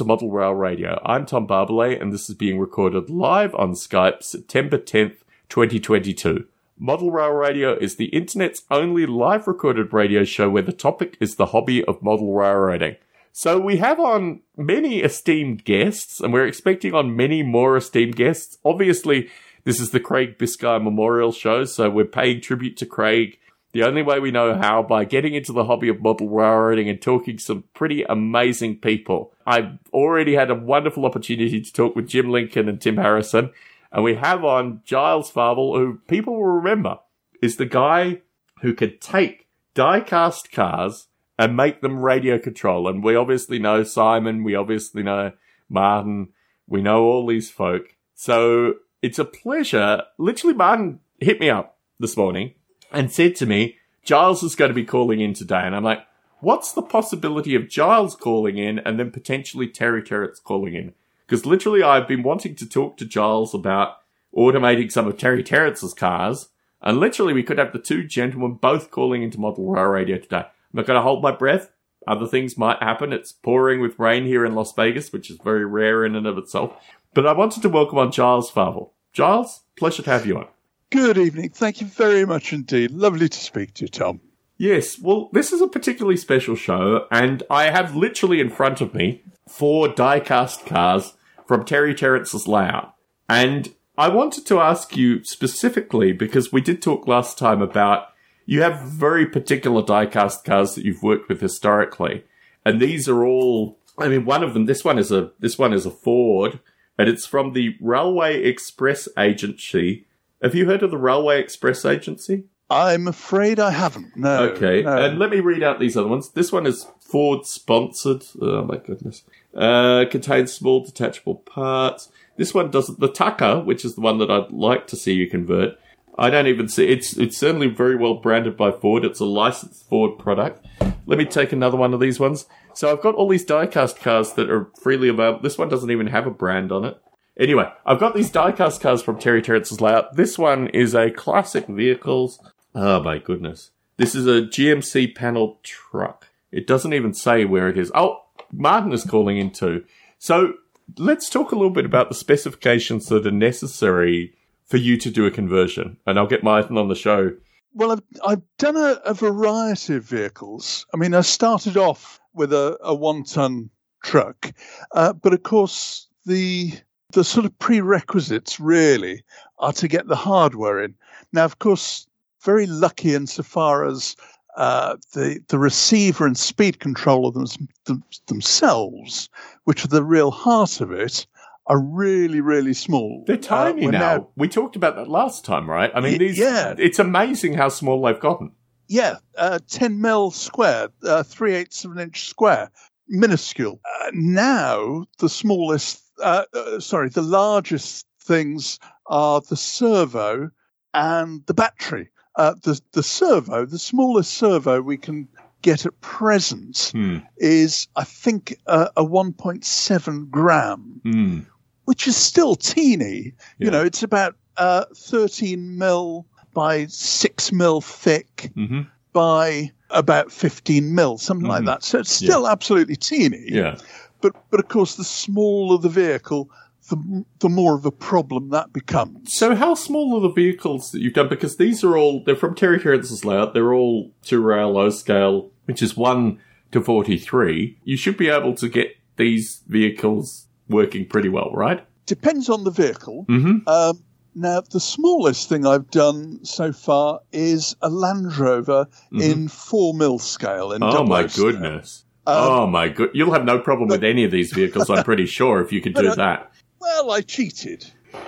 To Model Rail Radio. I'm Tom Barbalet, and this is being recorded live on Skype September 10th, 2022. Model Rail Radio is the internet's only live recorded radio show where the topic is the hobby of model railroading. So we have on many esteemed guests, and we're expecting on many more esteemed guests. Obviously, this is the Craig Bisgay Memorial Show, so we're paying tribute to Craig the only way we know how by getting into the hobby of model railroading and talking to some pretty amazing people. I've already had a wonderful opportunity to talk with Jim Lincoln and Tim Harrison, and we have on Giles Farvel, who people will remember is the guy who could take die-cast cars and make them radio control. And we obviously know Simon, we obviously know Martin, we know all these folk. So it's a pleasure. Literally, Martin hit me up this morning and said to me, Giles is going to be calling in today. And I'm like, what's the possibility of Giles calling in and then potentially Terry Terrence calling in? Because literally, I've been wanting to talk to Giles about automating some of Terry Terrence's cars. And literally, we could have the two gentlemen both calling into Model Rail Radio today. I'm not going to hold my breath. Other things might happen. It's pouring with rain here in Las Vegas, which is very rare in and of itself. But I wanted to welcome on Giles Farvel. Giles, pleasure to have you on. Good evening. Thank you very much indeed. Lovely to speak to you, Tom. Yes, well, this is a particularly special show, and I have literally in front of me four die-cast cars from Terry Terrence's layout. And I wanted to ask you specifically, because we did talk last time about you have very particular die-cast cars that you've worked with historically. And these are all, I mean, one of them, this one is a, this one is a Ford, and it's from the Railway Express Agency have you heard of the Railway Express Agency? I'm afraid I haven't. No. Okay. no. And let me read out these other ones. This one is Ford sponsored. Oh my goodness. Uh, contains small detachable parts. This one doesn't. The Tucker, which is the one that I'd like to see you convert. I don't even see it's. It's certainly very well branded by Ford. It's a licensed Ford product. Let me take another one of these ones. So I've got all these diecast cars that are freely available. This one doesn't even have a brand on it. Anyway, I've got these diecast cars from Terry Terrence's layout. This one is a classic vehicles. Oh my goodness. This is a GMC panel truck. It doesn't even say where it is. Oh, Martin is calling in too. So let's talk a little bit about the specifications that are necessary for you to do a conversion. And I'll get Martin on the show. Well, I've, I've done a, a variety of vehicles. I mean, I started off with a, a one ton truck, uh, but of course, the the sort of prerequisites really are to get the hardware in. Now, of course, very lucky insofar as uh, the the receiver and speed controller them, them, themselves, which are the real heart of it, are really really small. They're tiny uh, now. now. We talked about that last time, right? I mean, y- these. Yeah. It's amazing how small they've gotten. Yeah, uh, ten mil square, uh, three eighths of an inch square, minuscule. Uh, now the smallest uh, uh, sorry, the largest things are the servo and the battery. Uh, the the servo, the smallest servo we can get at present hmm. is, I think, uh, a 1.7 gram, hmm. which is still teeny. Yeah. You know, it's about uh, 13 mil by 6 mil thick Mm-hmm. by about 15 mil, something like Mhm. that. So it's still absolutely teeny. Yeah. But but of course, the smaller the vehicle, the the more of a problem that becomes. So, how small are the vehicles that you've done? Because these are all, they're from Terry Terrence's layout. They're all two rail low scale, which is 1 to 43. You should be able to get these vehicles working pretty well, right? Depends on the vehicle. Mm-hmm. Um, now, the smallest thing I've done so far is a Land Rover in four mil scale. In Mm-hmm. Oh, my goodness. Um, oh, my good. You'll have no problem with any of these vehicles, I'm pretty sure, if you could do that. Well, I cheated,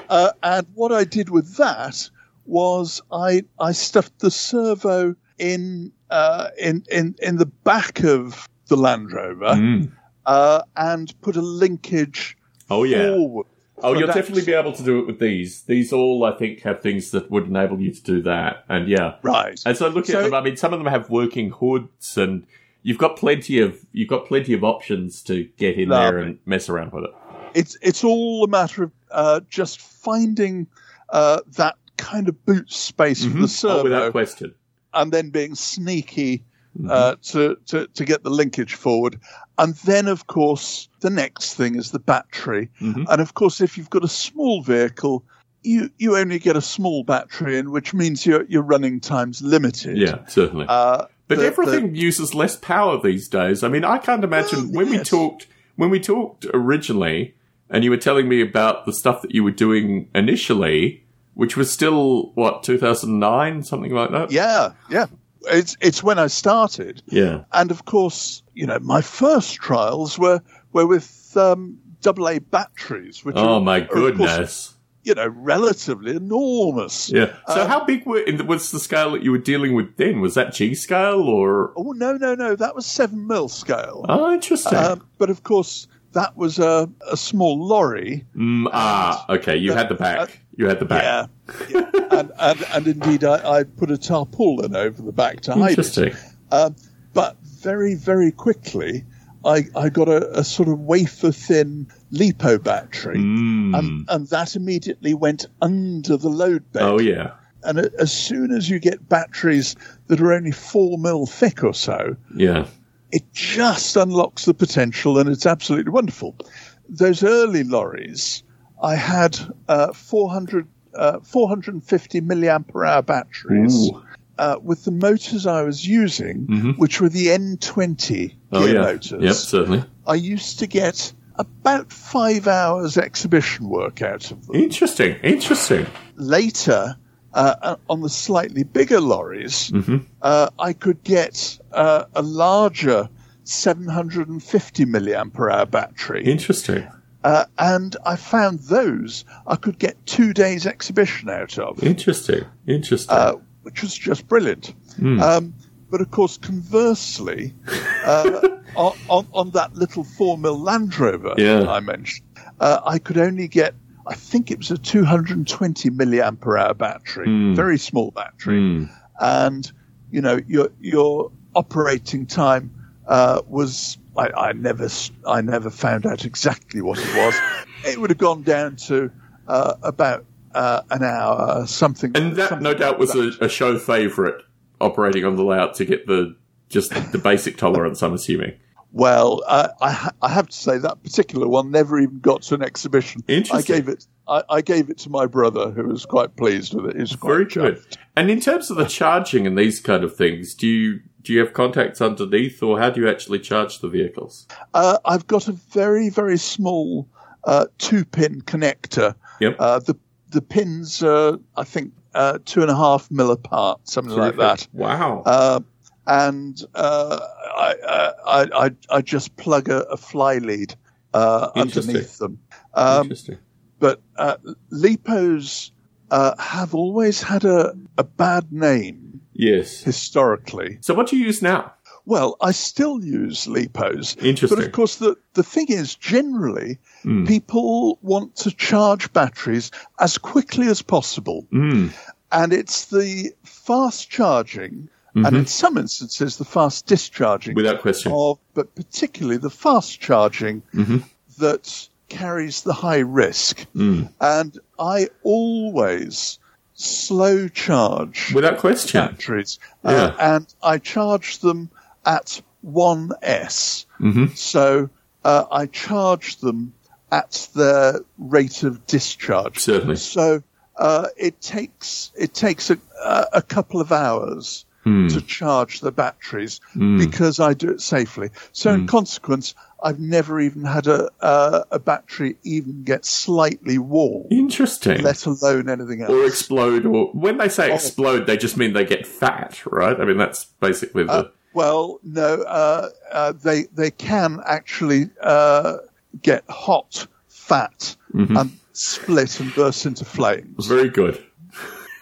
uh, and what I did with that was I I stuffed the servo in uh, in in in the back of the Land Rover. Mm. uh, and put a linkage Oh, yeah. forward. Oh, you'll definitely be able to do it with these. These all, I think, have things that would enable you to do that. And yeah. Right. And so looking So- at them, I mean, some of them have working hoods, and you've got plenty of you've got plenty of options to get in there and mess around with it. It's it's all a matter of uh, just finding uh, that kind of boot space for the Oh, without question. and then being sneaky uh, to, to, to get the linkage forward. And then, of course, the next thing is the battery. Mhm. And of course, if you've got a small vehicle, you, you only get a small battery in, which means your, your running time's limited. Yeah, certainly. Uh, But the- everything uses less power these days. I mean, I can't imagine Well, when we talked when we talked originally, and you were telling me about the stuff that you were doing initially, which was still what 2009, something like that. Yeah, yeah. It's it's when I started, Yeah. and of course, you know, my first trials were were with um, AA batteries, which Oh are, my goodness. You know, relatively enormous. Yeah. So Um, how big were, in the- was the scale that you were dealing with then? Was that G scale or? Oh no, no, no, that was seven mil scale. Oh, interesting. Um, but of course, that was a, a small lorry. Mm, ah, okay. You had the back. You had the back. Yeah, yeah. and, and and indeed, I, I put a tarpaulin over the back to hide it. Interesting. Um, but very, very quickly, I, I got a, a sort of wafer thin LiPo battery. Mm. And, and that immediately went under the load bed. oh yeah. And as soon as you get batteries that are only four mil thick or so, Yeah. it just unlocks the potential and it's absolutely wonderful. Those early lorries, I had uh, 400, uh, 450 milliampere hour batteries uh, with the motors I was using, Mhm. which were the N20 gear Oh yeah. motors. Yep. Certainly. I used to get about five hours exhibition work out of them. Interesting. Interesting. Later, uh, on the slightly bigger lorries, hmm uh, I could get uh, a larger 750 milliampere hour battery. Interesting. Uh, and I found those I could get two days exhibition out of, Interesting. Interesting. uh, which was just brilliant. Hmm. Um, but of course, conversely, uh, on, on, that little 4 mil Land Rover Yeah. I mentioned, uh, I could only get, I think it was a 220 milliampere hour battery, Hmm. very small battery. Mm. And, you know, your, your operating time uh, was, I, I never, I never found out exactly what it was. it would have gone down to uh, about uh, an hour, something. And that, something no doubt, was a, a show favourite operating on the layout to get the just the basic tolerance. I'm assuming. Well, uh, I, I have to say that particular one never even got to an exhibition. Interesting. I gave it. I, I gave it to my brother, who was quite pleased with it. He was quite Very chuffed. good. And in terms of the charging and these kind of things, do you do you have contacts underneath, or how do you actually charge the vehicles? Uh, I've got a very very small uh, two pin connector. Yep. Uh, the the pins are I think uh, two and a half mil apart, something like that. Wow. Uh, and uh, I, uh, I, I I just plug a, a fly lead uh, underneath them. Um, Interesting. but uh, Lipos uh, have always had a, a bad name Yes. historically. So what do you use now? Well, I still use Lipos. Interesting. But of course, the, the thing is, generally, Mm. people want to charge batteries as quickly as possible. Mm. And it's the fast charging, and Mhm. in some instances, the fast discharging, Without question. of, but particularly the fast charging Mhm. that carries the high risk. Mm. And I always slow charge Without question. batteries, Yeah. uh, and I charge them at 1S. hmm So uh, I charge them at their rate of discharge. Certainly. So uh, it takes it takes a, a, couple of hours Hmm. to charge the batteries Mm. because I do it safely. So in consequence, I've never even had a uh, a battery even get slightly warm, Interesting. let alone anything else. or explode, or when they Oh. say explode, they just mean they get fat, right? I mean that's basically the. Well, no, uh, uh, they they can actually uh, get hot, fat, Mhm. and split and burst into flames. very good.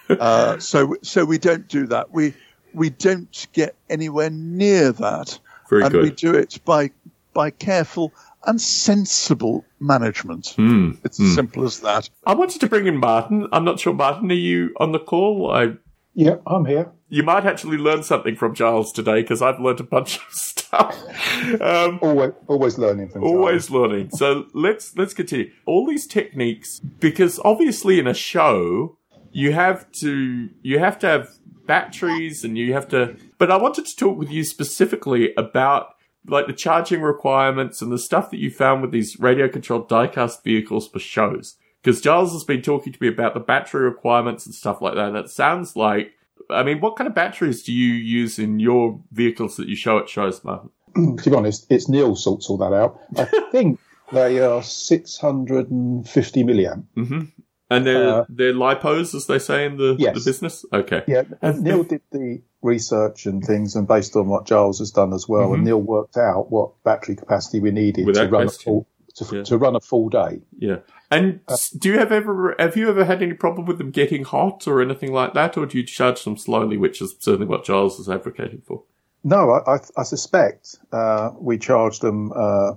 Uh, so so we don't do that. We we don't get anywhere near that, Very and good. we do it by by careful and sensible management. Mm. It's as simple as that. I wanted to bring in Martin. I'm not sure, Martin, are you on the call? I Yeah, I'm here. You might actually learn something from Giles today because I've learned a bunch of stuff. Um, Always, always learning from always learning. So let's let's continue. All these techniques, because obviously in a show you have to you have to have batteries and you have to But I wanted to talk with you specifically about like the charging requirements and the stuff that you found with these radio controlled diecast vehicles for shows. Because Giles has been talking to me about the battery requirements and stuff like that. And it sounds like, I mean, what kind of batteries do you use in your vehicles that you show at shows, Martin? to be honest, it's Neil sorts all that out. I think they are 650 milliamp. Mm-hmm. And they're, Uh, they're lipos, as they say in the, Yes. the business? Okay. Yeah, Have- Neil did the research and things, and based on what Giles has done as well, Mhm. and Neil worked out what battery capacity we needed Without to run a question. full to, Yeah. to run a full day. Yeah. And Uh, do you have ever have you ever had any problem with them getting hot or anything like that, or do you charge them slowly, which is certainly what Giles is advocating for? No, I, I, I suspect uh, we charge them uh,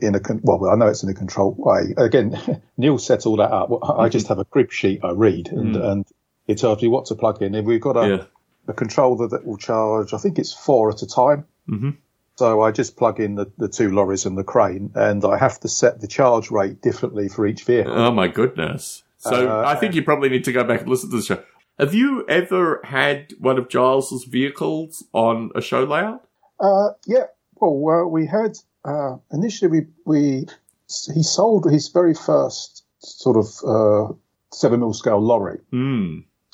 in a con- well. I know it's in a controlled way. Again, Neil set all that up. I just have a crib sheet I read, and, Mm. and it tells me what to plug in. And we've got a, Yeah. a controller that will charge. I think it's four at a time. hmm So I just plug in the, the two lorries and the crane, and I have to set the charge rate differently for each vehicle. Oh my goodness! So Uh, I think you probably need to go back and listen to the show. Have you ever had one of Giles's vehicles on a show layout? Uh, yeah. Well, uh, we had uh, initially we we he sold his very first sort of uh, seven mil scale lorry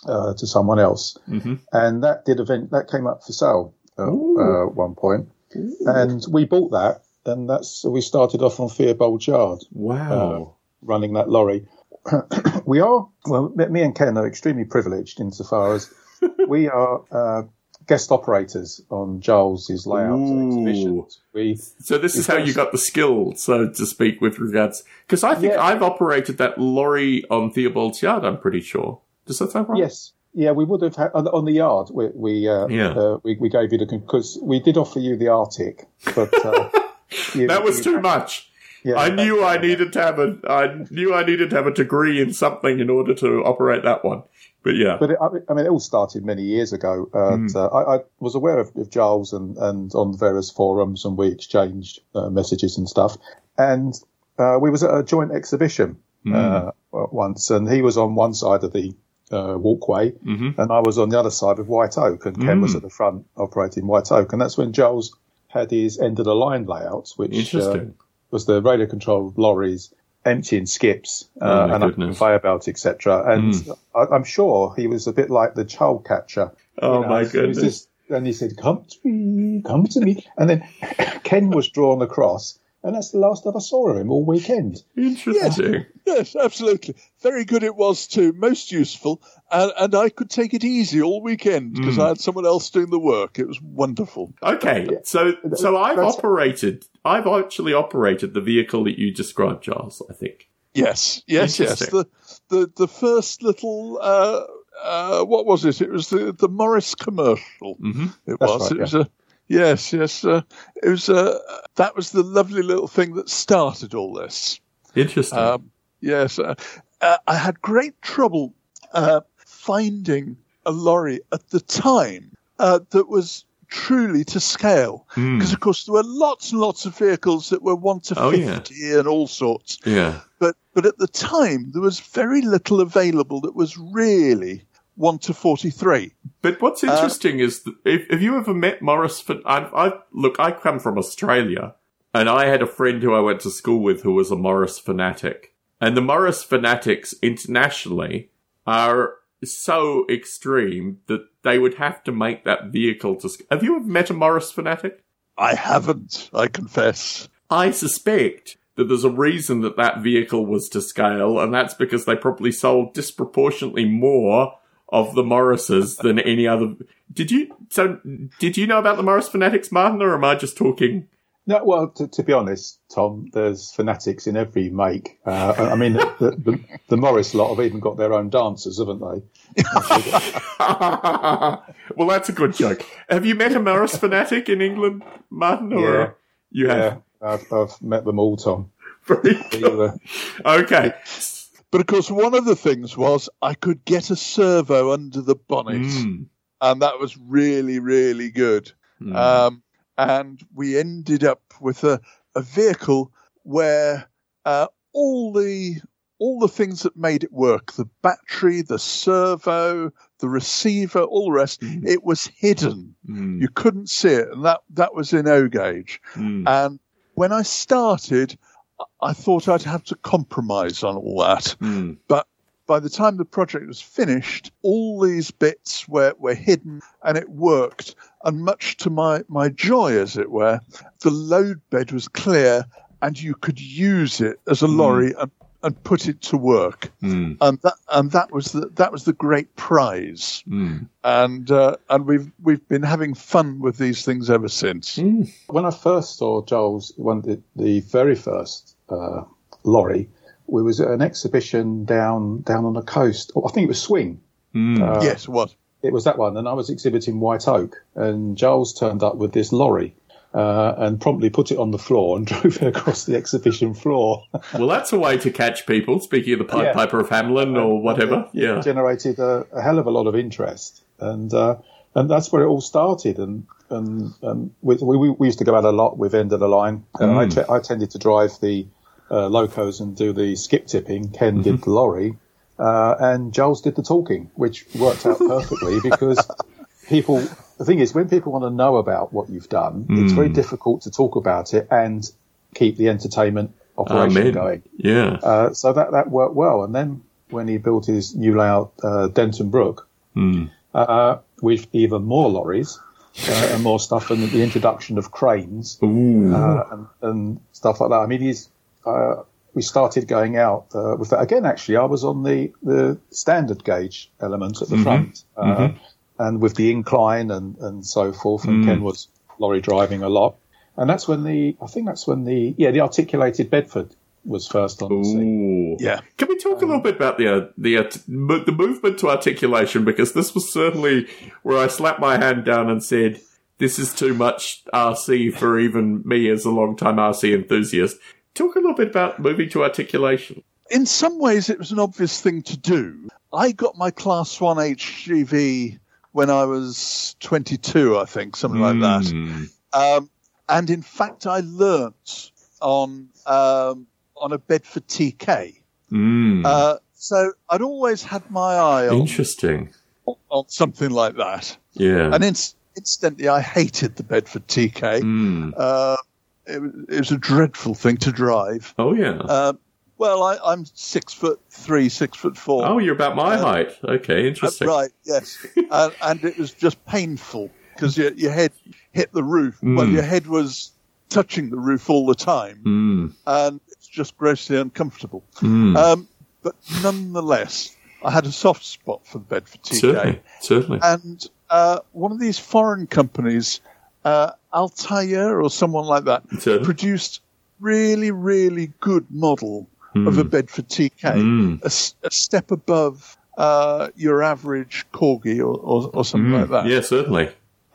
uh, to someone else, hmm and that did event that came up for sale at one point, and we bought that, and that's we started off on Theobald Yard Wow. running that lorry. we are well, me me and Ken are extremely privileged insofar as we are. Uh, Guest operators on Giles's layouts and Ooh. exhibitions. We so this is how you got the skill, so to speak, with regards. Because I think Yeah. I've operated that lorry on Theobald's Yard. I'm pretty sure. Does that sound right? Yes. Yeah, we would have had on, on the yard. We we uh, Yeah. uh, we, we gave you the because we did offer you the Arctic, but uh, you- That was you- too much. yeah, I knew I needed to have a. I knew I needed to have a degree in something in order to operate that one. But yeah. But it, I mean- it all started many years ago. Uh, Hmm. uh, I, I was aware of, of Giles and, and on various forums, and we exchanged uh, messages and stuff. And uh, we was at a joint exhibition uh, once, and he was on one side of the uh, walkway, hmm and I was on the other side of White Oak, and Ken was Mm. at the front operating White Oak, and that's when Giles had his end of the line layouts, which uh, was the radio controlled lorries emptying skips uh, Oh, and a goodness. conveyor belt, etc. And Mm. I, I'm sure he was a bit like the child catcher. oh you know, my goodness. just- and he said, "Come to me, come to me," and then Ken was drawn across, and that's the last I ever saw of him all weekend. Interesting. Yes, absolutely. Very good it was too. Most useful. And, and I could take it easy all weekend because Mm. I had someone else doing the work. It was wonderful. Okay, so so I've That's- operated. I've actually operated the vehicle that you described, Giles. I think. Yes, yes, yes. The the the first little uh, uh, what was it? It was the the Morris commercial. hmm It That's was. right, it was a yes, yes. Uh, it was. Uh, that was the lovely little thing that started all this. Interesting. Um, yes, uh, uh, I had great trouble uh, finding a lorry at the time uh, that was truly to scale Hmm. because, of course, there were lots and lots of vehicles that were one to Oh, yeah. fifty and all sorts. Yeah. But but at the time, there was very little available that was really one to forty three. But what's Uh, interesting is that if, have you ever met Morris? Fin- I've, I've, look, I come from Australia, and I had a friend who I went to school with who was a Morris fanatic, and the Morris fanatics internationally are so extreme that they would have to make that vehicle to. Have you ever met a Morris fanatic? I haven't, I confess. I suspect that there's a reason that that vehicle was to scale, and that's because they probably sold disproportionately more of the Morrises than any other. Did you? So, did you know about the Morris fanatics, Martin, or am I just talking? No, well, to, to be honest, Tom, there's fanatics in every make. Uh, I mean, the, the, the Morris lot have even got their own dancers, haven't they? well, that's a good joke. Have you met a Morris fanatic in England, Martin? Or Yeah. you have. Yeah, I've, I've met them all, Tom. Very were- Okay. But of course, one of the things was I could get a servo under the bonnet, Mm. and that was really, really good. Mm. Um, and we ended up with a, a vehicle where uh, all the all the things that made it work the battery, the servo, the receiver, all the rest it was hidden. Mm. You couldn't see it. And that, that was in O gauge. Mm. And when I started, I thought I'd have to compromise on all that. Mm. But by the time the project was finished, all these bits were, were hidden and it worked. And much to my, my joy, as it were, the load bed was clear and you could use it as a lorry and, and put it to work. Mm. And that, and that was the, that was the great prize. Mm. And, uh, and we've, we've been having fun with these things ever since. Mm. When I first saw Giles, one the, the very first uh, lorry, we was at an exhibition down down on the coast. Oh, I think it was Swing. Mm. Uh, yes, it was. It was that one, and I was exhibiting White Oak, and Giles turned up with this lorry. Uh, and promptly put it on the floor and drove it across the exhibition floor. Well, that's a way to catch people. Speaking of the Pied Yeah. Piper of Hamelin or whatever. It Yeah. generated a, a hell of a lot of interest, and uh, and that's where it all started. And and, and we, we we used to go out a lot with end of the line. And I, Mm. te- I tended to drive the uh, locos and do the skip tipping. Ken did the lorry, uh, and Giles did the talking, which worked out perfectly because people. The thing is, when people want to know about what you've done, it's very difficult to talk about it and keep the entertainment operation Amen. going. Yeah. Uh, so that, that worked well. And then when he built his new layout, uh, Denton Brook, Mm. uh, with even more lorries uh, and more stuff, and the introduction of cranes uh, and, and stuff like that. I mean, he's uh, we started going out uh, with that again. Actually, I was on the the standard gauge element at the front, uh, and with the incline and and so forth. And Ken was lorry driving a lot, and that's when the I think that's when the yeah the articulated Bedford was first on the scene. Ooh. Yeah. Can we talk a little bit about the uh, the uh, the movement to articulation? Because this was certainly where I slapped my hand down and said, "This is too much RC for even me as a long time RC enthusiast." Talk a little bit about moving to articulation. in some ways, it was an obvious thing to do. I got my Class 1 HGV when I was 22, I think, something like that. Mm. Um, and in fact, I learnt on um, on a Bedford TK. Mm. Uh, so I'd always had my eye on, Interesting. on something like that. Yeah. And inc- incidentally, I hated the Bedford TK. Mm. Uh, it, was- it was a dreadful thing to drive. Oh yeah. Uh, well, I, I'm six foot three, six foot four. oh, you're about my height. Okay, Uh, interesting. right, yes. and, and it was just painful because your, your head hit the roof. Well, Mm. your head was touching the roof all the time, Mm. and it's just grossly uncomfortable. Mm. Um, but nonetheless, I had a soft spot for the Bedford TK. certainly. Certainly. And uh, one of these foreign companies, uh, Altaya or someone like that, Certainly. produced really, really good model of a Bedford TK, Mm. a, a step above uh, your average corgi or, or, or something like that. Mm. Yeah, certainly.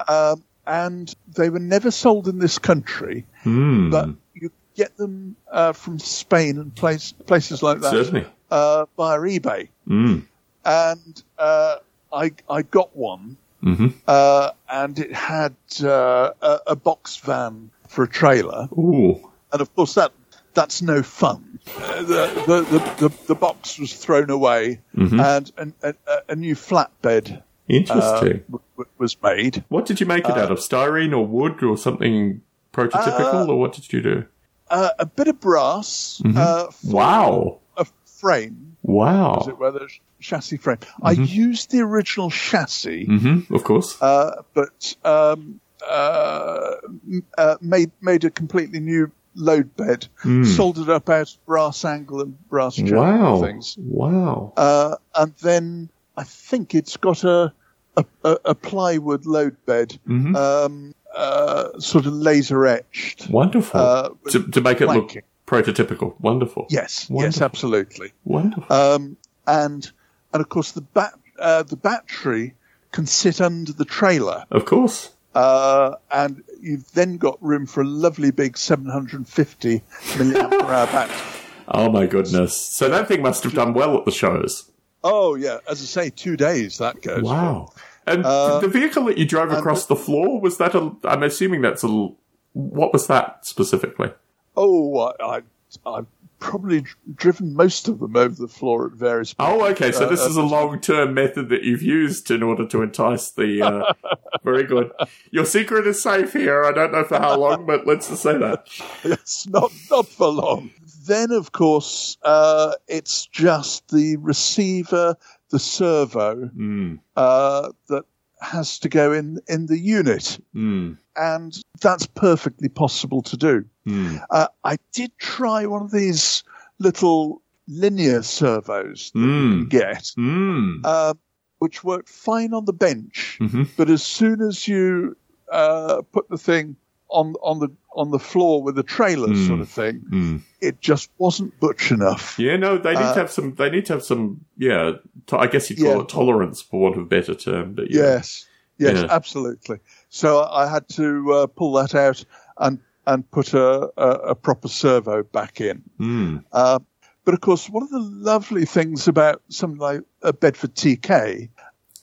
Um, and they were never sold in this country, Mm. but you get them uh, from Spain and place, places like that certainly. uh, via eBay. Mm. And uh, I, I got one, hmm uh, and it had uh, a, a box van for a trailer. Ooh. and of course that that's no fun. Uh, the, the, the, the the box was thrown away, and, and, and a, a new flatbed uh, Interesting. w- w- was made. what did you make it out of? Styrene or wood or something prototypical, or what did you do? Uh, a bit of brass uh, for Wow. a frame, Wow. as it were, the ch- chassis frame. I used the original chassis, hmm Of course. uh, but um, uh, m- uh, made made a completely new load bed, soldered up out of brass angle and brass wow. things. Wow. Uh, and then I think it's got a a, a, a plywood load bed, Mm-hmm. um, uh, sort of laser etched. Wonderful. uh, to, to make it look prototypical. Wonderful. Yes, yes, absolutely. Wonderful. Um, and and of course the bat uh, the battery can sit under the trailer, of course. Uh, and you've then got room for a lovely big 750 milliamp hour battery. Oh my goodness. So that thing must have done well at the shows. Oh yeah, as I say, two days that goes. for. Wow. And Uh, the vehicle that you drove across the floor, was that a, I'm assuming that's a, l- what was that specifically? Oh, I, I I've probably driven most of them over the floor at various. points. Oh, okay. So Uh, this uh, is a long-term method that you've used in order to entice the. Uh, very good. Your secret is safe here. I don't know for how long, but let's just say that. It's not not for long. Then, of course, uh, it's just the receiver, the servo Mm, uh, that has to go in in the unit, mm, and that's perfectly possible to do. mm, Uh, I did try one of these little linear servos that you Mm. can get, mm. uh, which worked fine on the bench, Mhm. but as soon as you uh, put the thing on on the on the floor with the trailer Mm. sort of thing, Mm. it just wasn't butch enough. Yeah, no, they need Uh, to have some. They need to have some. Yeah, to, I guess you'd call Yeah. it tolerance, for want of a better term. But yeah. Yes, yes, Yeah. absolutely. So I had to uh, pull that out and and put a, a, a proper servo back in. Mm. Uh, but of course, one of the lovely things about something like a Bedford TK,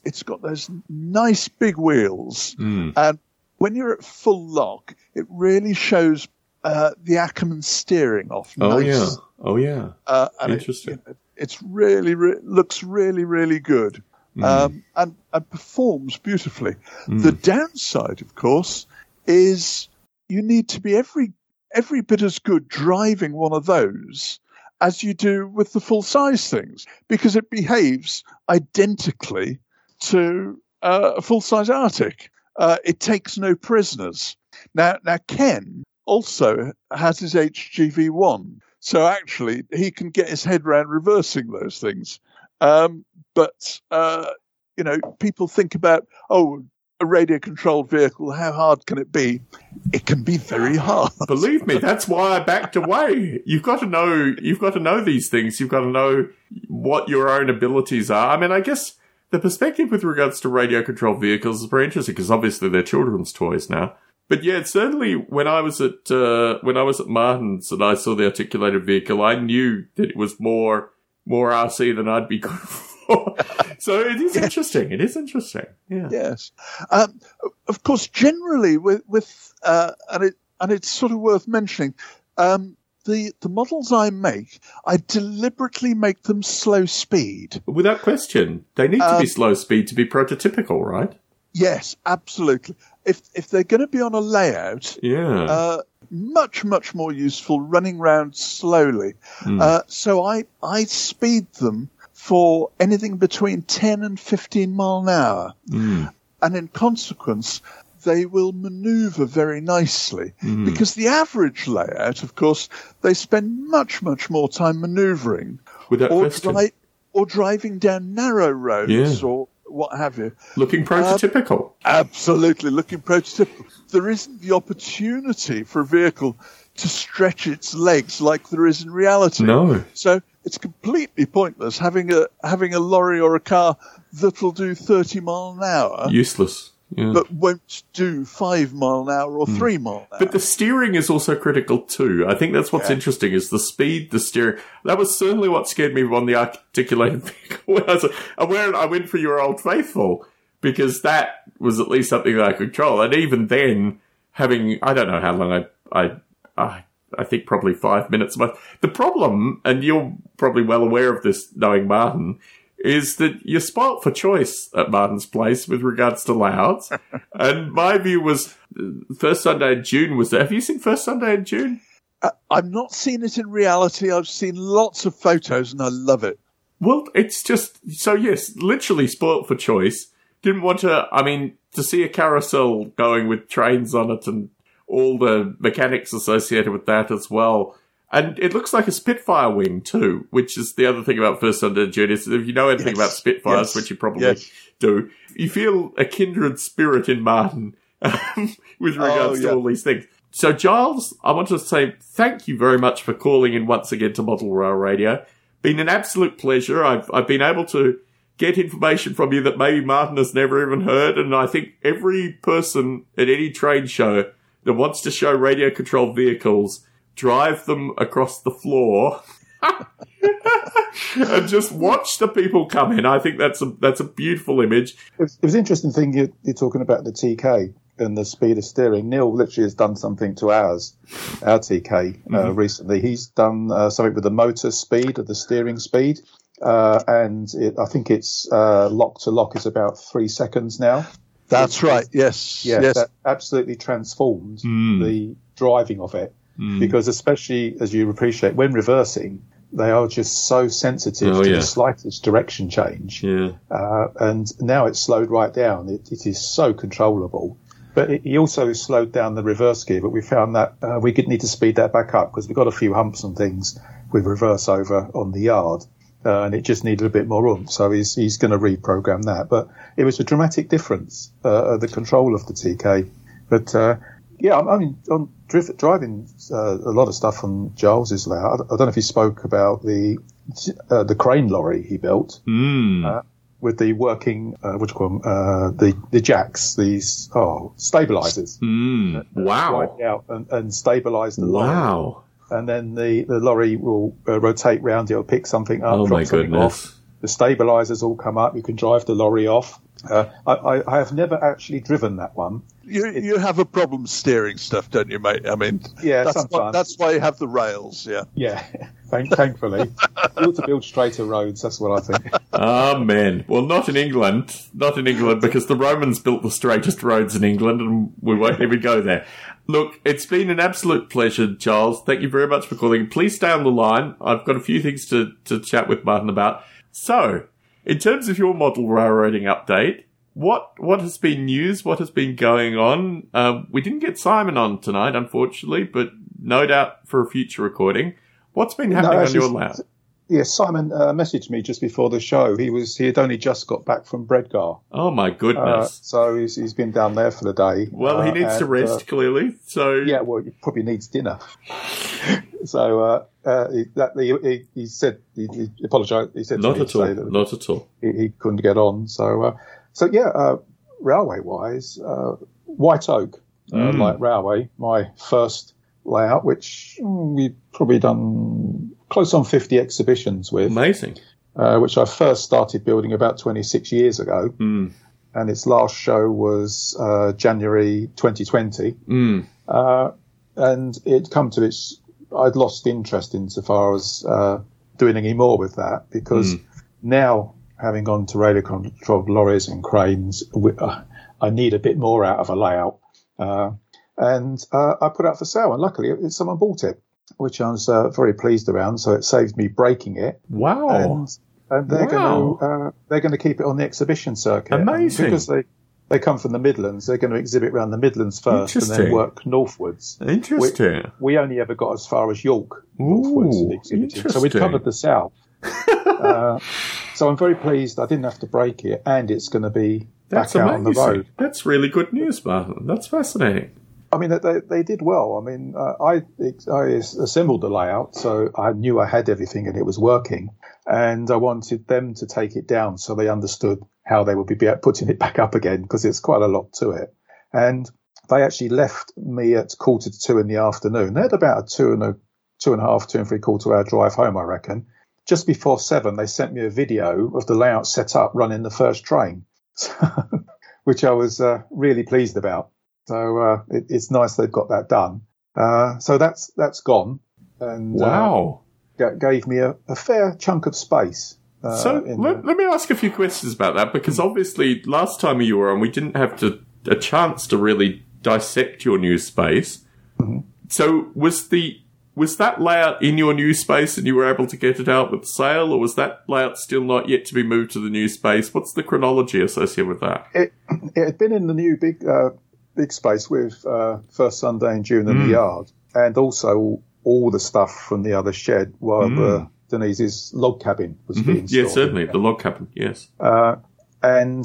it's got those nice big wheels, Mm. and when you're at full lock, it really shows uh, the Ackerman steering off. Oh nice. yeah. Oh yeah. Uh, and it- Interesting. it- it's really, re- looks really, really good. Mm. Um, and, and performs beautifully. Mm. The downside, of course, is you need to be every every bit as good driving one of those as you do with the full size things because it behaves identically to uh, a full size Arctic. Uh, it takes no prisoners. Now, now Ken also has his HGV one, so actually he can get his head around reversing those things. Um, but uh, you know, people think about oh, a radio controlled vehicle. How hard can it be? It can be very hard. Believe me, that's why I backed away. You've got to know. You've got to know these things. You've got to know what your own abilities are. I mean, I guess the perspective with regards to radio controlled vehicles is very interesting because obviously they're children's toys now. But yeah, certainly when I was at uh, when I was at Martin's and I saw the articulated vehicle, I knew that it was more more RC than I'd be good for. so it is interesting. It is interesting. Yeah. Yes, um, of course. Generally, with with uh, and it and it's sort of worth mentioning. Um, the the models I make, I deliberately make them slow speed. Without question, they need to be Um, slow speed to be prototypical, right? Yes, absolutely. If if they're going to be on a layout, Yeah. uh, much much more useful running round slowly. Mm. Uh, so I I speed them for anything between ten and fifteen mile an hour, Mm. and in consequence. They will maneuver very nicely Mm. because the average layout, of course, they spend much, much more time maneuvering Without or, dri- or driving down narrow roads Yeah. or what have you. Looking prototypical. Absolutely, looking prototypical. There isn't the opportunity for a vehicle to stretch its legs like there is in reality. no. So it's completely pointless having a having a lorry or a car that'll do 30 mile an hour, Useless. Yeah. but won't do five mile an hour or hmm. three mile an hour. But the steering is also critical too. I think that's what's Yeah. interesting is the speed, the steering. That was certainly what scared me on the articulated vehicle. I, was, I, went, I went for your old faithful because that was at least something that I could control. And even then, having, I don't know how long I, I, I, I think probably five minutes. But the problem, and you're probably well aware of this knowing Martin, is that you're spoilt for choice at Martin's place with regards to layouts. and my view was uh, First Sunday in June was there. Have you seen First Sunday in June? Uh, I've not seen it in reality. I've seen lots of photos and I love it. Well, it's just so yes, literally spoilt for choice. Didn't want to. I mean, to see a carousel going with trains on it and all the mechanics associated with that as well. And it looks like a Spitfire wing too, which is the other thing about First Under June is if you know anything Yes. about Spitfires, Yes. which you probably Yes. do, you feel a kindred spirit in Martin um, with regards Oh, yeah. to all these things. So, Giles, I want to say thank you very much for calling in once again to Model Rail Radio. Been an absolute pleasure. I've I've been able to get information from you that maybe Martin has never even heard, and I think every person at any trade show that wants to show radio controlled vehicles drive them across the floor. and just watch the people come in. I think that's a that's a beautiful image. It was, it was an interesting thing you, you're talking about the TK and the speed of steering. Neil literally has done something to ours, our TK, uh, Mhm. recently. He's done uh, something with the motor speed of the steering speed. Uh, and it, I think it's uh, lock to lock is about three seconds now. That's right. Yes. Yeah, yes. that absolutely transformed Mm. the driving of it Mm. because, especially as you appreciate, when reversing, they are just so sensitive Oh, to yeah. the slightest direction change. yeah. Uh, and now it's slowed right down. It, it is so controllable. But it, he also slowed down the reverse gear, but we found that uh, we could need to speed that back up because we've got a few humps and things with reverse over on the yard. Uh, and it just needed a bit more oomph, so he's he's going to reprogram that. But it was a dramatic difference, uh, the control of the TK. But uh, yeah, I mean, on drift, driving uh, a lot of stuff on Giles's layout. I don't know if he spoke about the uh, the crane lorry he built Mm. Uh, with the working uh, what do you call them? Uh, the the jacks, these oh stabilizers. Mm. Wow. Out and, and stabilize the lorry, Wow. And then the, the lorry will uh, rotate round. It'll pick something up. Oh drop my something goodness. Off. The stabilizers all come up. You can drive the lorry off. Uh, I, I, I have never actually driven that one. You you have a problem steering stuff, don't you, mate? I mean, Yeah, that's why, sometimes. that's why you have the rails. Yeah. Yeah, thank, thankfully. we ought to build straighter roads. That's what I think. Amen. Well, not in England. Not in England because the Romans built the straightest roads in England and we won't even go there. Look, it's been an absolute pleasure, Charles. Thank you very much for calling. Please stay on the line. I've got a few things to, to chat with Martin about. So, in terms of your model railroading update, what what has been news? What has been going on? Um, we didn't get Simon on tonight, unfortunately, but no doubt for a future recording. What's been happening on your lab? Yes, Simon uh, messaged me just before the show. He was he had only just got back from Bredgar, Oh my uh, goodness. so he's, he's been down there for the day. Well, he Uh, needs to rest uh, clearly. So yeah, well, he probably needs dinner. so uh, uh, he, that, he, he, he said he, he apologised. He said not at all. Not at all. he, he couldn't get on. So uh, so yeah, uh, railway wise, uh, White Oak uh, Mm. Light Railway, my first layout, which mm, we've probably done close on fifty exhibitions with. Amazing. uh, which I first started building about 26 years ago. Mm. And its last show was uh, January 2020. Mm. Uh, and it'd come to its, I'd lost interest insofar as uh, doing any more with that because Mm. now, having gone to radio controlled lorries and cranes, uh, I need a bit more out of a layout. Uh, and uh, I put it up for sale, and luckily it, someone bought it, which I was uh, very pleased around. So it saved me breaking it Wow. and, and they're Wow. going to uh, they're going to keep it on the exhibition circuit. And Amazing. because they they come from the Midlands. They're going to exhibit around the Midlands first, and then work northwards. Interesting. We only ever got as far as York northwards Ooh, so we'd covered the south. uh, so I'm very pleased. I didn't have to break it, and it's going to be That's back out on the road. That's really good news, Martin. That's fascinating. I mean, they, they did well. I mean, uh, I, I assembled the layout, so I knew I had everything and it was working. And I wanted them to take it down so they understood how they would be putting it back up again because it's quite a lot to it. And they actually left me at quarter to two in the afternoon. They had about a two and a two and a half, two and three quarter hour drive home, I reckon. Just before seven, they sent me a video of the layout set up running the first train, which I was uh, really pleased about. So uh, it, it's nice they've got that done. Uh, so that's that's gone, and uh, Wow. ga- gave me a, a fair chunk of space. Uh, so let, let me ask a few questions about that because obviously last time you were on, we didn't have to, a chance to really dissect your new space. Mm-hmm. So was the was that layout in your new space and you were able to get it out with sale, or was that layout still not yet to be moved to the new space? What's the chronology associated with that? it, it had been in the new big uh, big space with uh, first Sunday in June in Mm. the yard, and also all the stuff from the other shed while the Denise's log cabin was being Mm. Yeah, certainly the log cabin. Yes. Uh, and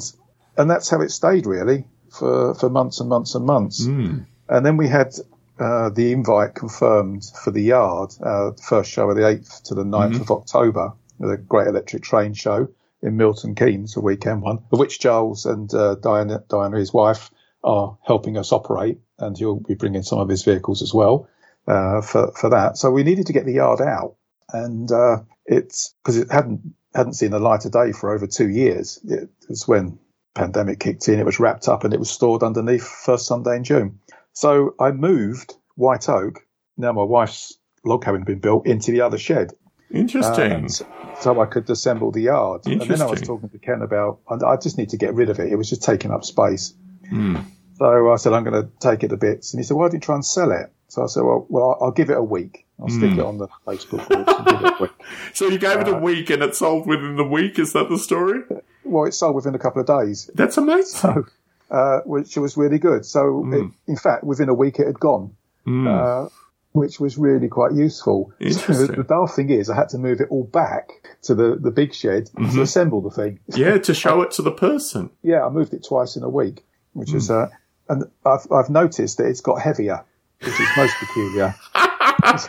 and that's how it stayed really for for months and months and months. Mm. And then we had uh, the invite confirmed for the yard, uh, first show of the 8th to the 9th of October, the Great Electric Train Show in Milton Keynes, a weekend one, of which Giles and uh, Diana, Diana, his wife, are helping us operate, and he'll be bringing some of his vehicles as well uh, for, for that. So we needed to get the yard out, and uh, it's because it hadn't hadn't seen the light of day for over two years. It was when pandemic kicked in, it was wrapped up and it was stored underneath first Sunday in June. So I moved White Oak. Now my wife's log cabin had been built into the other shed. Interesting. Uh, so, I could assemble the yard. And then I was talking to Ken about, and I just need to get rid of it. It was just taking up space. Hmm. So I said, I'm going to take it to bits. And he said, why don't you try and sell it? So I said, well, well I'll, give it a week. I'll stick Hmm. it on the Facebook group and give it a week. So you gave it Uh, a week and it sold within the week. Is that the story? Well, it sold within a couple of days, That's amazing. uh, which was really good. So Hmm. it, in fact, within a week it had gone. Uh, which was really quite useful. Interesting. the, the daft thing is, I had to move it all back to the, the big shed Mm-hmm. to assemble the thing. yeah, to show it to the person. Yeah, I moved it twice in a week, which is, Hmm. uh, and I've, I've noticed that it's got heavier, which is most peculiar.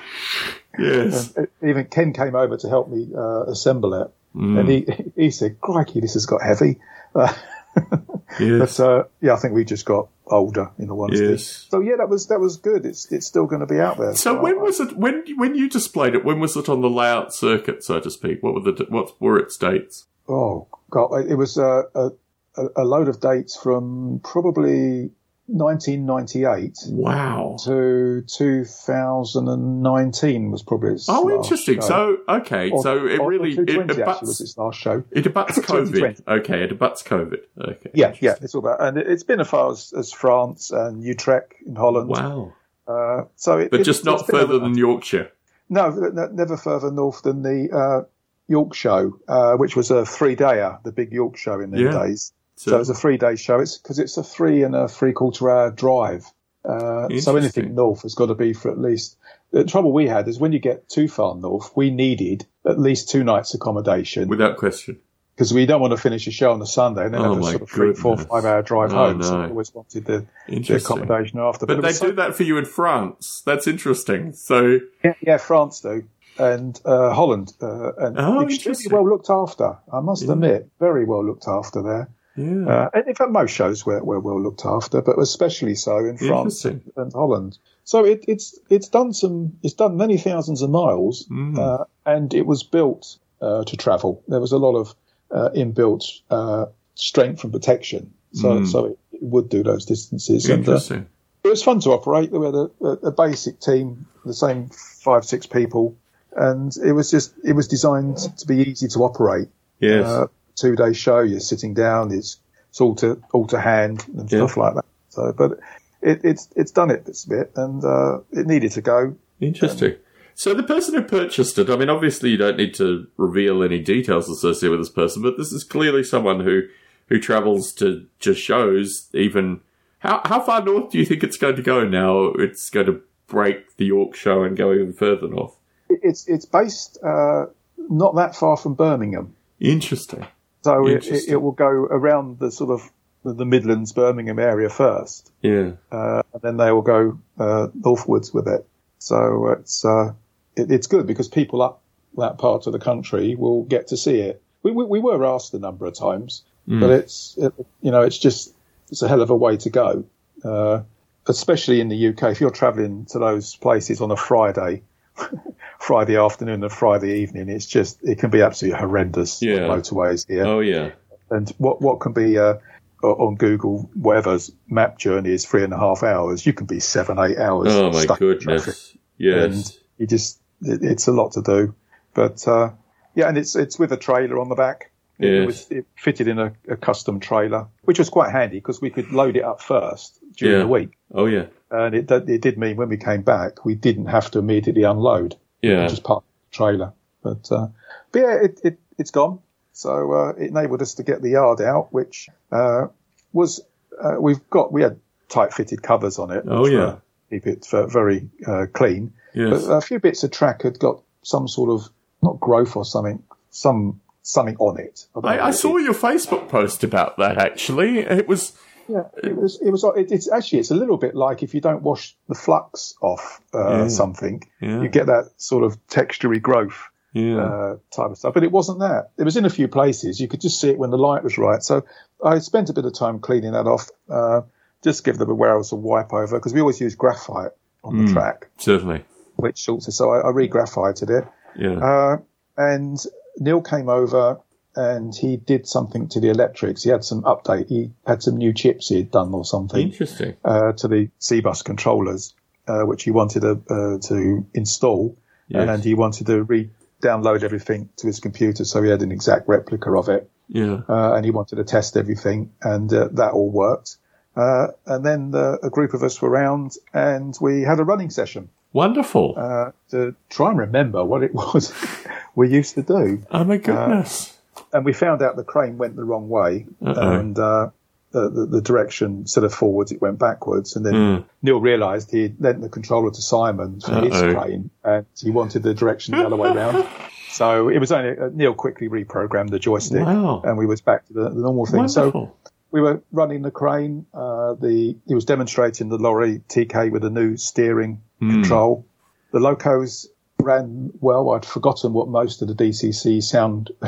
Yes. And even Ken came over to help me uh, assemble it, Hmm. and he he said, "Crikey, this has got heavy." Uh, Yes. but uh, yeah, I think we just got older in the honesty. Yes. So yeah, that was that was good. It's it's still going to be out there. So when I- was it? When when you displayed it? When was it on the layout circuit, so to speak? What were the what were its dates? Oh God, it was uh, a load of dates from probably 1998 Wow. to 2019 was probably its Oh, interesting. show. So okay, Or- so it or really it 220 actually was abuts its last show. it abuts COVID. Okay, it abuts COVID. Okay. Yeah, yeah, it's all about, and it- it's been as far as, as France and Utrecht in Holland. Wow. Uh, so, it, But it- just not further than Yorkshire. no, never further north than the uh, York show, uh, which was a three dayer, the big York show in them Yeah. days. So, it was a three day show. It's because it's a three and a three quarter hour drive. Uh, so anything north has got to be for at least. The trouble we had is when you get too far north, we needed at least two nights accommodation without question. because we don't want to finish a show on a Sunday and then Oh have a sort of three, four, goodness. five hour drive Oh, home. So we always wanted the, the accommodation after. But it they was so- do that for you in France. That's interesting. So Yeah, yeah, France do, and uh, Holland, uh, and Oh, extremely well looked after. I must Yeah. admit, very well looked after there. Yeah. Uh, and in fact, most shows were, were well looked after, but especially so in France and, and Holland. So it, it's it's done some, it's done many thousands of miles, Mm. uh, and it was built uh, to travel. There was a lot of uh, inbuilt uh, strength and protection, so Mm. so it, it would do those distances. And uh, Interesting. it was fun to operate. We had a, a, a basic team, the same five, six people, and it was just it was designed to be easy to operate. yes. Uh, two day show, you're sitting down, it's it's all to all to hand and Yeah. stuff like that. So, but it, it's it's done it this bit, and uh, it needed to go. Interesting. So the person who purchased it, I mean, obviously you don't need to reveal any details associated with this person, but this is clearly someone who who travels to just shows. Even how how far north do you think it's going to go now? It's going to break the York show and go even further north. It's it's based uh, not that far from Birmingham, Interesting. So it, it, it will go around the sort of the, Midlands, Birmingham area first, Yeah. uh, and then they will go uh, northwards with it. So it's uh, it, it's good because people up that part of the country will get to see it. We, we, we were asked a number of times, but it's it, you know it's just it's a hell of a way to go, uh, especially in the UK. If you're travelling to those places on a Friday, Friday afternoon and Friday evening, it's just it can be absolutely horrendous. Yeah. motorways here Oh yeah. and what what can be uh, on Google whatever's map journey is three and a half hours. You can be seven eight hours. Oh my goodness. Yes. And you just it, it's a lot to do, but uh, yeah, and it's it's with a trailer on the back. It, Yes. was it fitted in a, a custom trailer, which was quite handy because we could load it up first during Yeah. the week, Oh yeah. and it it did mean when we came back we didn't have to immediately unload Yeah. just park the trailer. But, uh, but yeah, it, it, it's gone. So uh, it enabled us to get the yard out, which uh, was uh, we've got we had tight fitted covers on it. Oh, yeah. were- keep it very uh, clean. Yes. But a few bits of track had got some sort of not growth or something, some something on it. don't I, I saw your Facebook post about that actually. It was Yeah, it was. It was. It, it's actually. It's a little bit like if you don't wash the flux off uh, Yeah. something, Yeah. you get that sort of textury growth. yeah. uh, type of stuff. But it wasn't that. It was in a few places. You could just see it when the light was right. So I spent a bit of time cleaning that off. Uh, just give them a warehouse a wipe over because we always use graphite on Mm. the track, Certainly. which sorts it. So I, I re-graphited it. Yeah. Uh, and Neil came over and he did something to the electrics. He had some update. He had some new chips he had done or something Interesting. uh, to the C-bus controllers, uh, which he wanted to, uh, to install, Yes. and he wanted to re-download everything to his computer, so he had an exact replica of it, Yeah. uh, and he wanted to test everything, and uh, that all worked. Uh, and then the, a group of us were around, and we had a running session Wonderful. uh, to try and remember what it was we used to do oh my goodness. And we found out the crane went the wrong way, Uh-oh. and uh, the, the, the direction instead of forwards, it went backwards. And then Neil realised he had lent the controller to Simon for his Uh-oh. crane, and he wanted the direction the other way round. So it was only uh, Neil quickly reprogrammed the joystick, Wow. and we was back to the, the normal thing. So we were running the crane. Uh, the he was demonstrating the lorry TK with a new steering Hmm. control. The locos ran well. I'd forgotten what most of the DCC sound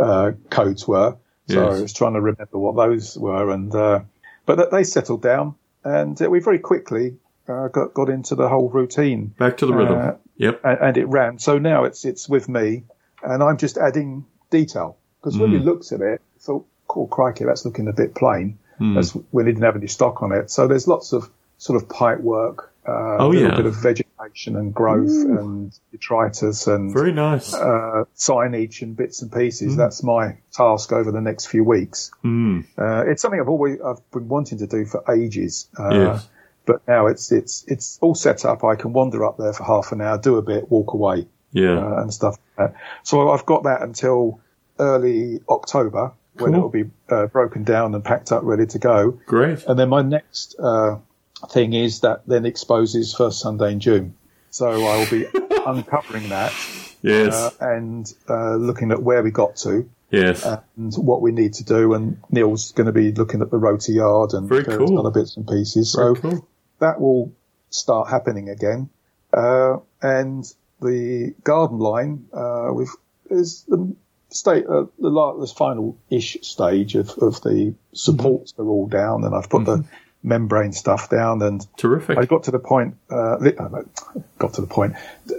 uh, codes were, so Yes. I was trying to remember what those were. And uh, but that- they settled down, and uh, we very quickly uh, got got into the whole routine, Back to the rhythm. uh, yep. and, and it ran. So now it's it's with me, and I'm just adding detail because when we Hmm. looked at it, thought, "Cool, crikey, that's looking a bit plain." That's when we didn't have any stock on it. So there's lots of sort of pipe work, uh, Oh, a little yeah. bit of vegetation and growth and detritus and Very nice. uh, signage and bits and pieces. That's my task over the next few weeks. Mm. Uh, it's something I've always I've been wanting to do for ages. Uh, Yes. But now it's it's it's all set up. I can wander up there for half an hour, do a bit, walk away, Yeah. uh, and stuff. Like that. So I've got that until early October when it will be uh, broken down and packed up, ready to go. Great. And then my next uh, thing is that then exposes first Sunday in June. So I will be uncovering that Yes. uh, and uh, looking at where we got to yes. and what we need to do. And Neil's going to be looking at the rotor yard and Very cool. other bits and pieces. Very So cool. that will start happening again. Uh, and the garden line, uh, with is the state, uh, the, this final ish stage of, of the supports are all down and I've put the membrane stuff down and Terrific. I got to the point, uh, uh, got to the point,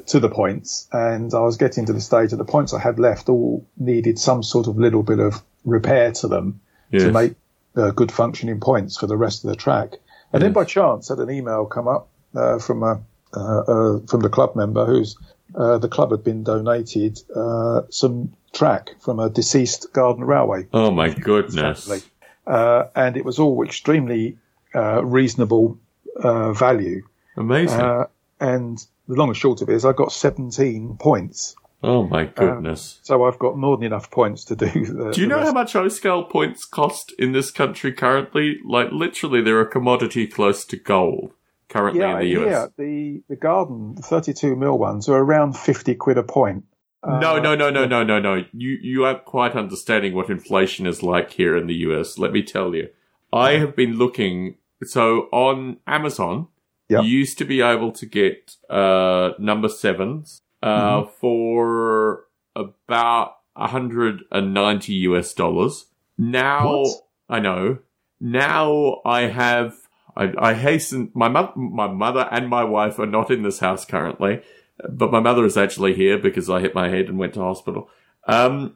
to the points, and I was getting to the stage that the points I had left all needed some sort of little bit of repair to them Yes. to make uh, good functioning points for the rest of the track. And then by chance, had an email come up uh, from a uh, uh, from the club member who's uh, the club had been donated uh, some track from a deceased Garden Railway oh my goodness. family. Uh, and it was all extremely uh, reasonable uh, value. Amazing. Uh, and the long and short of it is, I got 17 points. oh my goodness. So I've got more than enough points to do. The, Do you know how much O scale points cost in this country currently? Like literally, they're a commodity close to gold currently Yeah, in the US. yeah. The the garden, the 32 mil ones are around 50 quid a point. No, Uh, no, no, no, no, no, no. You you aren't quite understanding what inflation is like here in the US. Let me tell you. I have been looking. So on Amazon, Yep. you used to be able to get uh, number sevens uh, for about 190 US dollars. Now What? I know. Now I have. I, I hasten. My mother, my mother, and my wife are not in this house currently, but my mother is actually here because I hit my head and went to hospital. Um,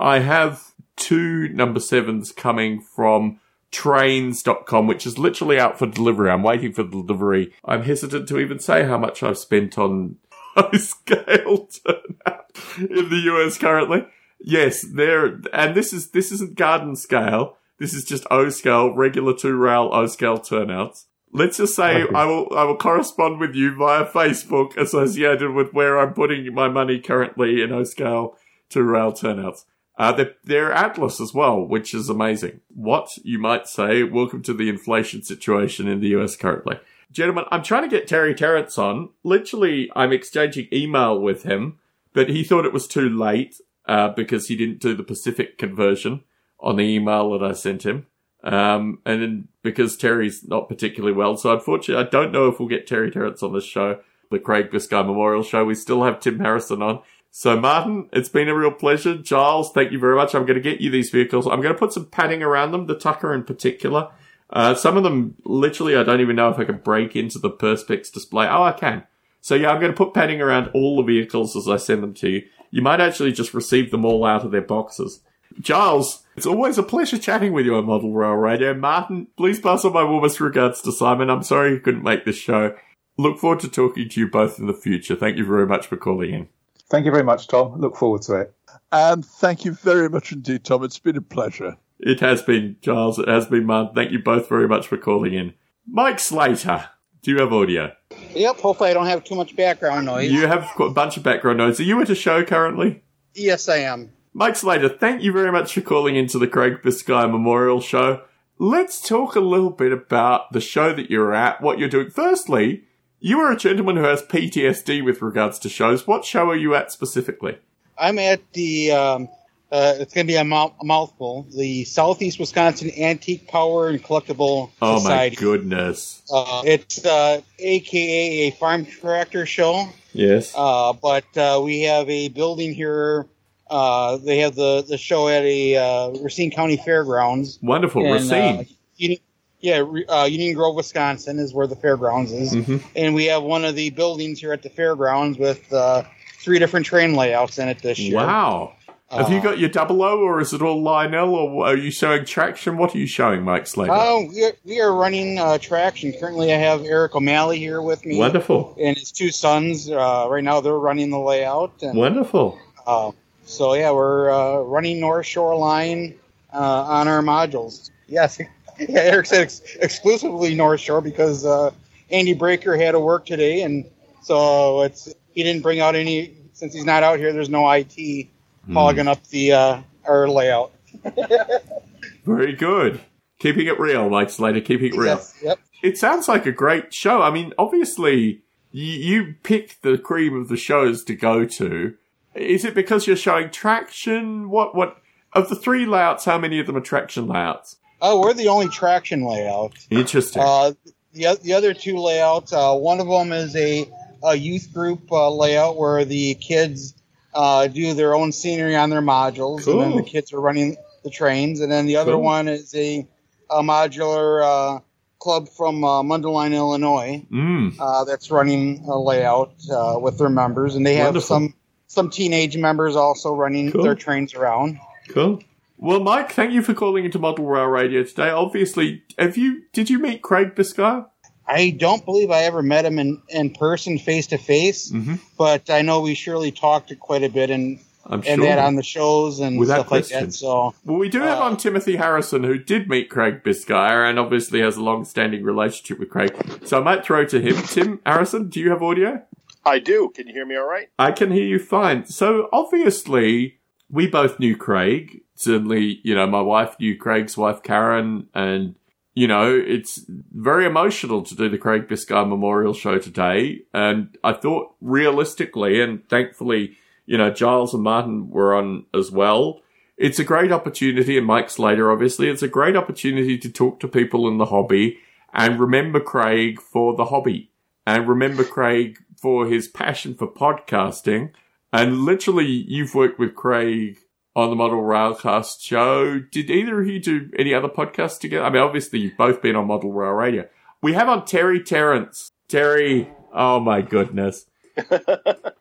I have two number sevens coming from trains.com, which is literally out for delivery. I'm waiting for the delivery. I'm hesitant to even say how much I've spent on O scale turnout in the US currently. Yes, there, and this is, this isn't garden scale. This is just O scale, regular two rail O scale turnouts. Let's just say. I will, I will correspond with you via Facebook associated with where I'm putting my money currently in O scale two rail turnouts. Uh, they're, they're Atlas as well, which is amazing. What you might say, welcome to the inflation situation in the US currently. Gentlemen, I'm trying to get Terry Terrence on. Literally, I'm exchanging email with him, but he thought it was too late, uh, because he didn't do the Pacific conversion on the email that I sent him. Um, and then because Terry's not particularly well, so unfortunately, I don't know if we'll get Terry Terrence on this show, the Craig Biscay Memorial Show. We still have Tim Harrison on. So, Martin, it's been a real pleasure. Giles, thank you very much. I'm going to get you these vehicles. I'm going to put some padding around them, the Tucker in particular. Uh, some of them, literally, I don't even know if I can break into the Perspex display. Oh, I can. So, yeah, I'm going to put padding around all the vehicles as I send them to you. You might actually just receive them all out of their boxes. Giles, it's always a pleasure chatting with you on Model Rail Radio. Martin, please pass on my warmest regards to Simon. I'm sorry he couldn't make this show. Look forward to talking to you both in the future. Thank you very much for calling in. Thank you very much, Tom. Look forward to it. And thank you very much indeed, Tom. It's been a pleasure. It has been, Giles. It has been, Martin. Thank you both very much for calling in. Mike Slater, do you have audio? Yep. Hopefully, I don't have too much background noise. You have a bunch of background noise. Are you at a show currently? Yes, I am. Mike Slater, thank you very much for calling into the Craig Biscay Memorial Show. Let's talk a little bit about the show that you're at, what you're doing. Firstly, you are a gentleman who has PTSD with regards to shows. What show are you at specifically? I'm at the. Um, uh, it's going to be a, mouth- a mouthful. The Southeast Wisconsin Antique Power and Collectible Oh Society. my goodness. Uh, it's uh, AKA a farm tractor show, Yes. uh, but uh, we have a building here. Uh, they have the, the show at a uh, Racine County Fairgrounds. Wonderful. And, Racine. uh, Union, yeah, uh, Union Grove, Wisconsin is where the fairgrounds is, Mhm. and we have one of the buildings here at the fairgrounds with uh, three different train layouts in it this year. Wow. Have you Uh, got your double O or is it all Lionel or are you showing traction? What are you showing, Mike Slater? Oh, we are, we are running uh, traction. Currently, I have Eric O'Malley here with me Wonderful. and his two sons. Uh, right now, they're running the layout. And, Wonderful. uh, so yeah, we're uh, running North Shore Line uh, on our modules. Yes, yeah, Eric said ex- exclusively North Shore because uh, Andy Breaker had to work today, and so it's he didn't bring out any since he's not out here. There's no IT Hmm. hogging up the uh, our layout. Very good. Keeping it real, Mike Slater. Keeping it real. Yes, yep. It sounds like a great show. I mean, obviously, you, you pick the cream of the shows to go to. Is it because you're showing traction? What? What? Of the three layouts, how many of them are traction layouts? Oh, we're the only traction layout. Interesting. Uh, the, the other two layouts, uh, one of them is a, a youth group uh, layout where the kids uh, do their own scenery on their modules, and then the kids are running the trains. And then the other Cool. one is a, a modular uh, club from uh, Mundelein, Illinois, mm. uh, that's running a layout uh, with their members, and they have Wonderful. some some teenage members also running Cool. their trains around. Cool. Well, Mike, thank you for calling into Model Rail Radio today. Obviously, have you? Did you meet Craig Biscay? I don't believe I ever met him in, in person, face to face, but I know we surely talked quite a bit and I'm and sure. that on the shows and Without stuff like that. So Well, we do have Uh, on Timothy Harrison, who did meet Craig Biscay and obviously has a long-standing relationship with Craig. So I might throw to him. Tim Harrison, do you have audio? I do. Can you hear me all right? I can hear you fine. So obviously, we both knew Craig. Certainly, you know, my wife knew Craig's wife, Karen, and you know, it's very emotional to do the Craig Biscay Memorial Show today. And I thought realistically, and thankfully, you know, Giles and Martin were on as well. It's a great opportunity, and Mike Slater, obviously, it's a great opportunity to talk to people in the hobby and remember Craig for the hobby and remember Craig for his passion for podcasting. And literally, you've worked with Craig on the Model Railcast show. Did either of you do any other podcasts together? I mean, obviously, you've both been on Model Rail Radio. We have on Terry Terrence. Terry, oh my goodness.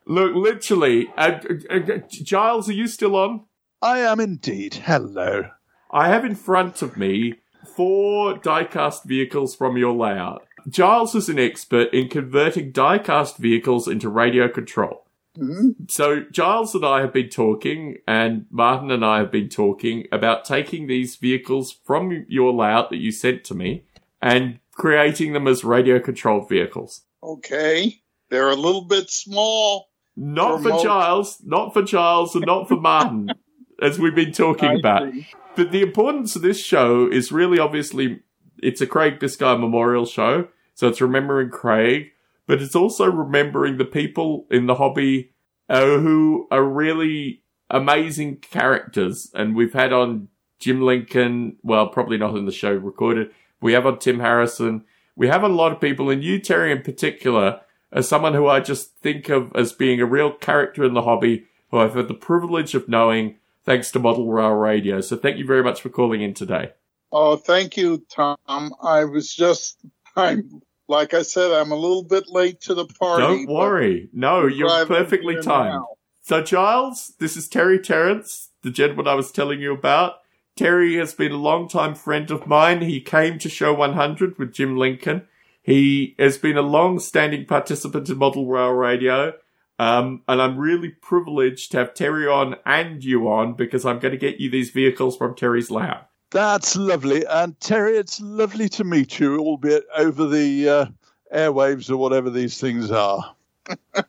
Look, literally, uh, uh, uh, Giles, are you still on? I am indeed. Hello. I have in front of me four diecast vehicles from your layout. Giles is an expert in converting diecast vehicles into radio control. So Giles and I have been talking, and Martin and I have been talking about taking these vehicles from your layout that you sent to me and creating them as radio controlled vehicles. Okay. They're a little bit small. Not For for Giles, not for Giles, and not for Martin, as we've been talking I about. see. But the importance of this show is really obviously it's a Craig Biscay Memorial show, so it's remembering Craig, but it's also remembering the people in the hobby uh, who are really amazing characters. And we've had on Jim Lincoln, well, probably not in the show recorded. We have on Tim Harrison. We have a lot of people, and you, Terry, in particular, as someone who I just think of as being a real character in the hobby, who I've had the privilege of knowing thanks to Model Rail Radio. So thank you very much for calling in today. Oh, thank you, Tom. I was just, I'm, like I said, I'm a little bit late to the party. Don't worry. No, you're perfectly timed. now. So, Giles, this is Terry Terrence. the gentleman I was telling you about. Terry has been a long-time friend of mine. He came to Show 100 with Jim Lincoln. He has been a long-standing participant in Model Rail Radio. Um, and I'm really privileged to have Terry on and you on because I'm going to get you these vehicles from Terry's lab. That's lovely. And Terry, it's lovely to meet you, albeit over the uh, airwaves or whatever these things are.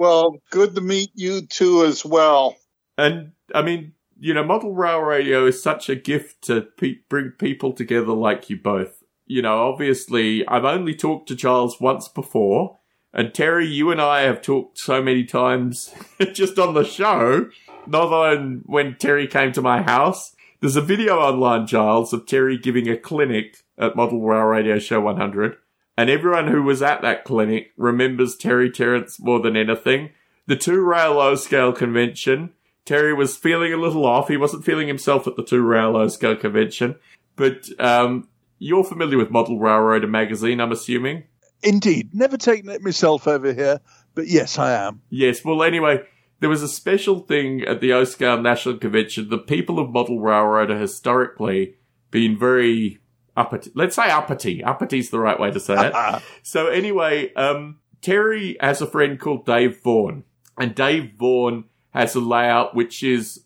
Well, good to meet you too as well. And I mean, you know, Model Rail Radio is such a gift to pe- bring people together like you both. You know, obviously, I've only talked to Giles once before, and Terry, you and I have talked so many times just on the show, not on when Terry came to my house. There's a video online, Giles, of Terry giving a clinic at Model Rail Radio Show 100. And everyone who was at that clinic remembers Terry Terrence more than anything. The two rail O scale convention, Terry was feeling a little off. He wasn't feeling himself at the two rail O scale convention. But um, you're familiar with Model Railroader magazine, I'm assuming. Indeed. Never taken it myself over here, but yes, I am. Yes. Well, anyway, there was a special thing at the O scale national convention. The people of Model Railroader historically been very uppity. Let's say uppity. Uppity the right way to say it. so anyway, um, Terry has a friend called Dave Vaughan, and Dave Vaughan has a layout which is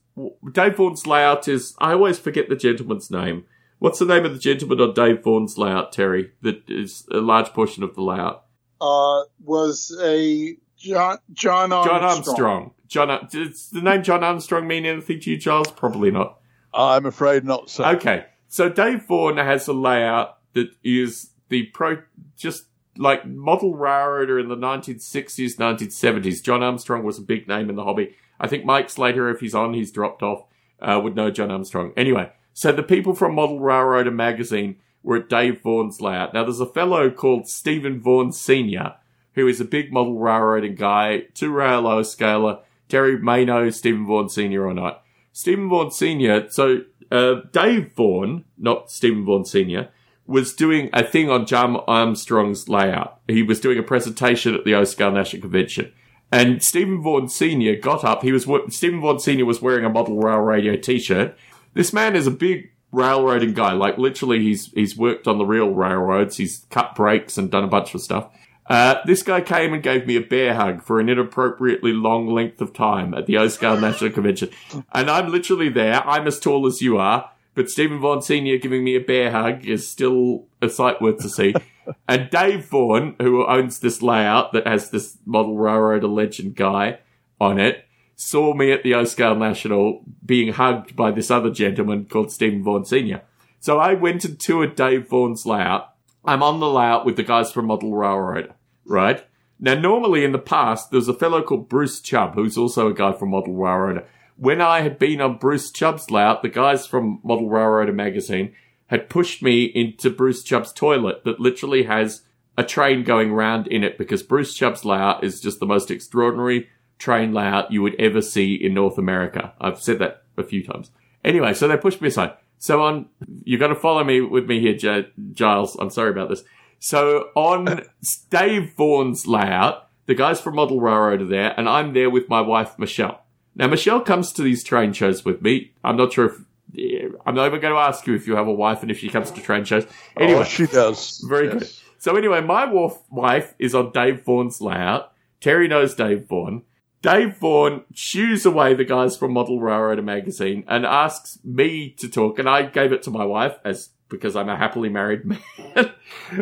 Dave Vaughan's layout is I always forget the gentleman's name. What's the name of the gentleman on Dave Vaughan's layout, Terry? That is a large portion of the layout. Uh, was a John John Armstrong. John Armstrong. John. Does the name John Armstrong mean anything to you, Giles? Probably not. I'm afraid not so. Okay. So Dave Vaughan has a layout that is the pro, just like model railroader in the 1960s, 1970s. John Armstrong was a big name in the hobby. I think Mike Slater, if he's on, he's dropped off, uh, would know John Armstrong. Anyway, so the people from Model Railroader magazine were at Dave Vaughan's layout. Now there's a fellow called Stephen Vaughan Sr., who is a big model railroading guy, two rail O scaler. Terry may know Stephen Vaughan Sr. or not. Stephen Vaughan Sr., so uh, Dave Vaughan, not Stephen Vaughan Sr., was doing a thing on John Armstrong's layout. He was doing a presentation at the O-Scale National Convention. And Stephen Vaughan Sr. got up. He was Stephen Vaughan Sr. was wearing a model rail radio T-shirt. This man is a big railroading guy. Like literally, he's he's worked on the real railroads. He's cut brakes and done a bunch of stuff. Uh, this guy came and gave me a bear hug for an inappropriately long length of time at the O-Scale National Convention. And I'm literally there. I'm as tall as you are, but Stephen Vaughan Sr. giving me a bear hug is still a sight worth to see. and Dave Vaughan, who owns this layout that has this model railroader legend guy on it, saw me at the O-Scale National being hugged by this other gentleman called Stephen Vaughan Sr. So I went and toured Dave Vaughan's layout I'm on the layout with the guys from Model Railroad, right? Now, normally in the past, there was a fellow called Bruce Chubb, who's also a guy from Model Railroader. When I had been on Bruce Chubb's layout, the guys from Model Railroader magazine had pushed me into Bruce Chubb's toilet that literally has a train going round in it because Bruce Chubb's layout is just the most extraordinary train layout you would ever see in North America. I've said that a few times. Anyway, so they pushed me aside. So on, you got to follow me with me here, J- Giles. I'm sorry about this. So on Dave Vaughan's layout, the guys from Model Railroad are there, and I'm there with my wife Michelle. Now Michelle comes to these train shows with me. I'm not sure if I'm not even going to ask you if you have a wife and if she comes to train shows. Oh, anyway, oh, she does. Very yes. good. So anyway, my wife is on Dave Vaughan's layout. Terry knows Dave Vaughan. Dave Vaughan shoos away the guys from Model Railroader magazine and asks me to talk, and I gave it to my wife as because I'm a happily married man.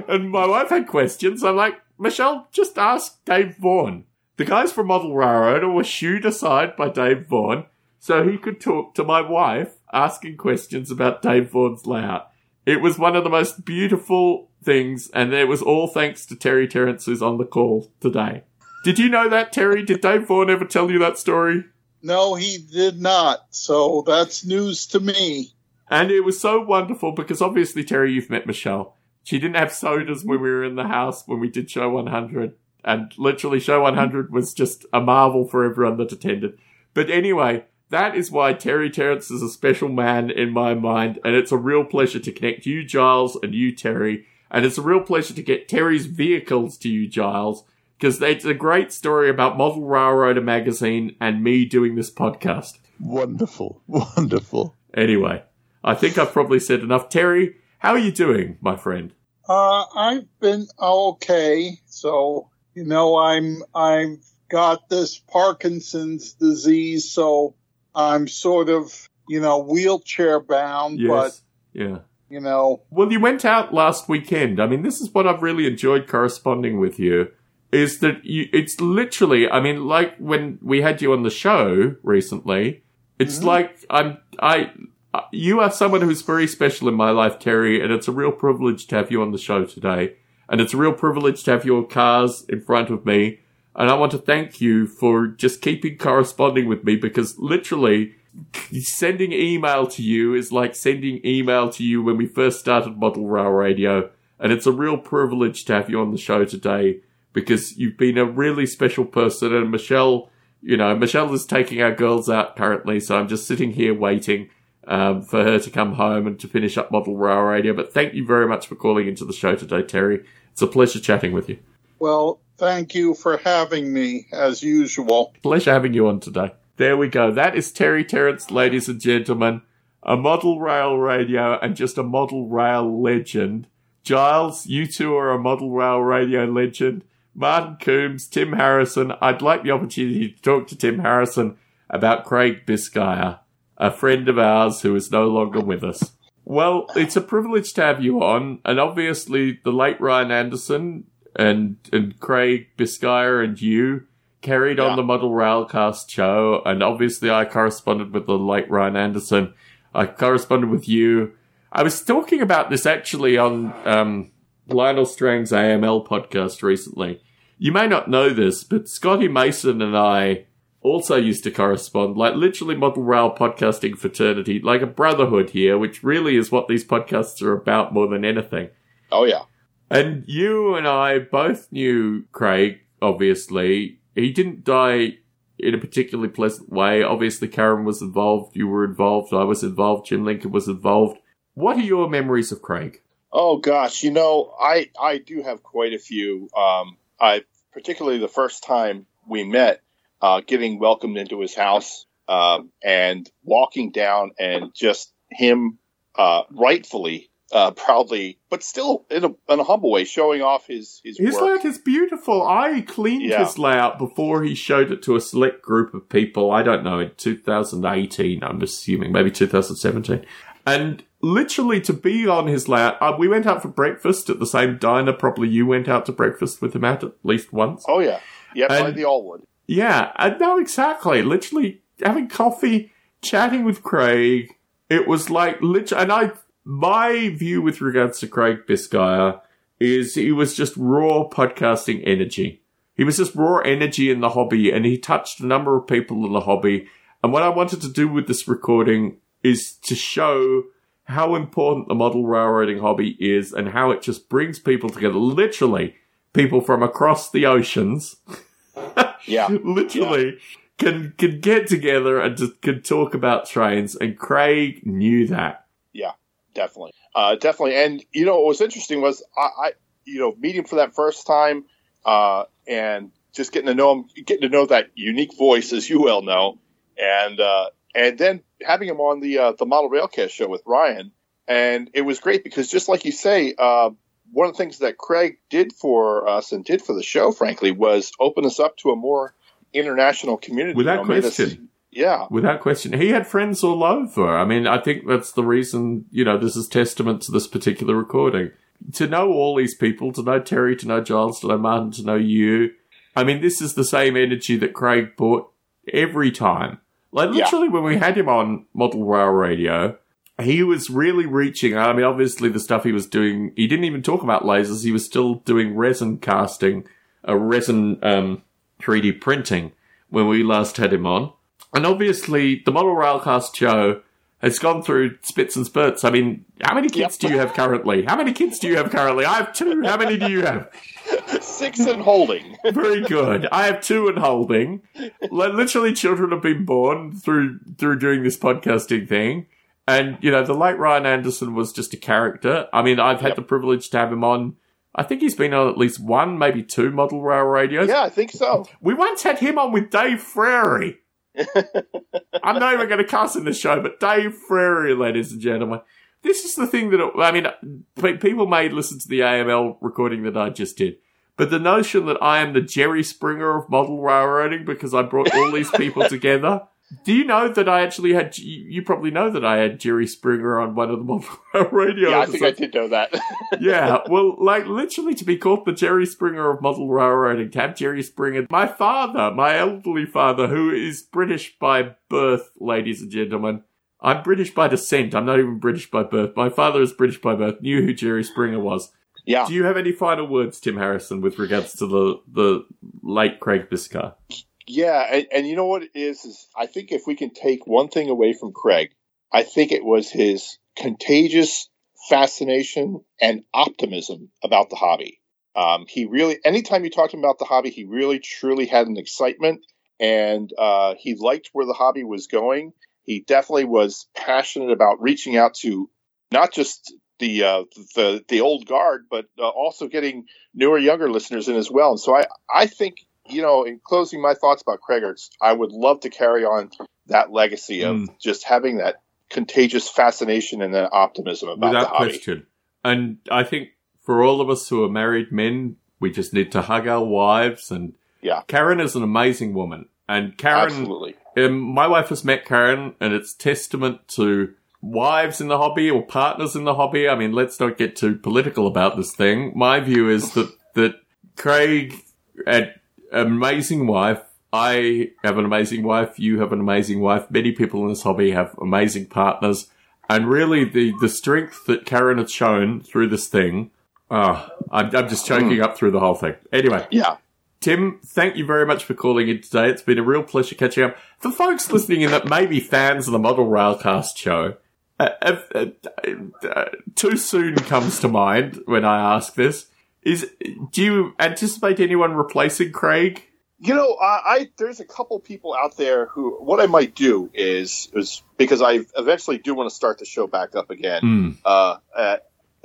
and my wife had questions. I'm like, Michelle, just ask Dave Vaughan. The guys from Model Railroader were shooed aside by Dave Vaughan so he could talk to my wife asking questions about Dave Vaughan's layout. It was one of the most beautiful things, and it was all thanks to Terry Terrence who's on the call today. Did you know that, Terry? Did Dave Vaughan ever tell you that story? No, he did not. So that's news to me. And it was so wonderful because obviously, Terry, you've met Michelle. She didn't have sodas when we were in the house when we did show 100. And literally, show 100 was just a marvel for everyone that attended. But anyway, that is why Terry Terrence is a special man in my mind. And it's a real pleasure to connect you, Giles, and you, Terry. And it's a real pleasure to get Terry's vehicles to you, Giles because it's a great story about Model Railroader magazine and me doing this podcast. Wonderful, wonderful. Anyway, I think I've probably said enough. Terry, how are you doing, my friend? Uh, I've been okay. So, you know, I'm, I've got this Parkinson's disease. So I'm sort of, you know, wheelchair bound, but, yeah. you know, Well, you went out last weekend. I mean, this is what I've really enjoyed corresponding with you. Is that you? It's literally. I mean, like when we had you on the show recently. It's mm-hmm. like I'm. I. Uh, you are someone who's very special in my life, Terry, and it's a real privilege to have you on the show today. And it's a real privilege to have your cars in front of me. And I want to thank you for just keeping corresponding with me because literally sending email to you is like sending email to you when we first started Model Rail Radio. And it's a real privilege to have you on the show today because you've been a really special person. And Michelle, you know, Michelle is taking our girls out currently. So I'm just sitting here waiting um, for her to come home and to finish up Model Rail Radio. But thank you very much for calling into the show today, Terry. It's a pleasure chatting with you. well, thank you for having me as usual. Pleasure having you on today. There we go. That is Terry Terrence, ladies and gentlemen. A model rail radio and just a model rail legend. Giles, you two are a model rail radio legend. Martin Coombs, Tim Harrison. I'd like the opportunity to talk to Tim Harrison about Craig Biscaya, a friend of ours who is no longer with us. Well, it's a privilege to have you on, and obviously the late Ryan Anderson and and Craig Biscaya and you carried on the Model Railcast show, and obviously I corresponded with the late Ryan Anderson. I corresponded with you. I was talking about this actually on um, Lionel Strang's AML podcast recently. You may not know this, but Scotty Mason and I also used to correspond, like literally Model Rail podcasting fraternity, like a brotherhood here, which really is what these podcasts are about more than anything. Oh yeah. And you and I both knew Craig, obviously. He didn't die in a particularly pleasant way. Obviously, Karen was involved, you were involved, I was involved, Jim Lincoln was involved. What are your memories of Craig? Oh gosh, you know, I I do have quite a few. Um, I particularly the first time we met, uh, getting welcomed into his house, um, and walking down and just him, uh, rightfully, uh, proudly, but still in a, in a humble way, showing off his his, His work. is beautiful. I cleaned Yeah. his layout before he showed it to a select group of people. I don't know, in 2018, I'm assuming, maybe 2017. And literally to be on his lap. uh, we went out for breakfast at the same diner. Probably you went out to breakfast with him at at least once. Oh yeah, yeah, the Allwood. Yeah, and no, exactly. Literally having coffee, chatting with Craig. It was like literally, and I, my view with regards to Craig Biscaya is he was just raw podcasting energy. He was just raw energy in the hobby, and he touched a number of people in the hobby. And what I wanted to do with this recording is to show how important the model railroading hobby is and how it just brings people together. Literally, people from across the oceans Yeah, literally can can get together and just can talk about trains and Craig knew that. Yeah, definitely, uh, definitely. And you know, what was interesting was I, I, you know, meeting for that first time, uh, and just getting to know him, getting to know that unique voice, as you well know, and uh, and then having him on the uh, the Model Railcast show with Ryan, and it was great because just like you say, uh, one of the things that Craig did for us and did for the show, frankly, was open us up to a more international community. Without you know, us- question. yeah, Without question. He had friends all over. I mean, I think that's the reason, you know, this is testament to this particular recording. To know all these people, to know Terry, to know Giles, to know Martin, to know you. I mean, this is the same energy that Craig brought every time. Like Yeah. literally when we had him on Model Rail Radio, he was really reaching. I mean, obviously the stuff he was doing, he didn't even talk about lasers. He was still doing resin casting, uh, resin um, 3D printing when we last had him on. And obviously the Model Railcast show has gone through spits and spurts. I mean, how many kids do you have currently? How many kids do you have currently? I have two. How many do you have? six and holding. Very good. I have two and holding. Literally, children have been born through through doing this podcasting thing. And you know, the late Ryan Anderson was just a character. I mean, I've had Yep. the privilege to have him on. I think he's been on at least one, maybe two model rail radios. yeah, I think so. We once had him on with Dave Frary. I'm not even going to cuss in the show, but Dave Frary, ladies and gentlemen. This is the thing that, I mean, pe- people may listen to the AML recording that I just did, but the notion that I am the Jerry Springer of model railroading because I brought all these people together. Do you know that I actually had, you probably know that I had Jerry Springer on one of the model radio Yeah, I think I did know that. yeah, well, like literally to be called the Jerry Springer of model railroading, to have Jerry Springer, my father, my elderly father, who is British by birth, ladies and gentlemen. I'm British by descent. I'm not even British by birth. My father is British by birth. Knew who Jerry Springer was. Yeah. Do you have any final words, Tim Harrison, with regards to the the late Craig Biscaya? Yeah, and, and you know what it is is I think if we can take one thing away from Craig, I think it was his contagious fascination and optimism about the hobby. Um, he really, anytime you talked to him about the hobby, he really truly had an excitement, and uh, he liked where the hobby was going. He definitely was passionate about reaching out to not just the uh, the the old guard, but uh, also getting newer, younger listeners in as well. And so I I think you know, in closing my thoughts about Craigarts, I would love to carry on that legacy of Mm. just having that contagious fascination and that optimism about the Without hobby. question. And I think for all of us who are married men, we just need to hug our wives. And Yeah. Karen is an amazing woman. And Karen, Absolutely. um, my wife has met Karen, and it's testament to wives in the hobby or partners in the hobby. I mean, let's not get too political about this thing. My view is that that Craig, an amazing wife. I have an amazing wife. You have an amazing wife. Many people in this hobby have amazing partners. And really, the, the strength that Karen has shown through this thing, oh, I'm, I'm just choking hmm. up through the whole thing. Anyway, Yeah. Tim, thank you very much for calling in today. It's been a real pleasure catching up. For folks listening in that may be fans of the Model Railcast show, uh, uh, uh, uh, too soon comes to mind when I ask this. Is do you anticipate anyone replacing Craig? You know, I, I there's a couple people out there who what I might do is is because I eventually do want to start the show back up again. Mm. Uh, uh,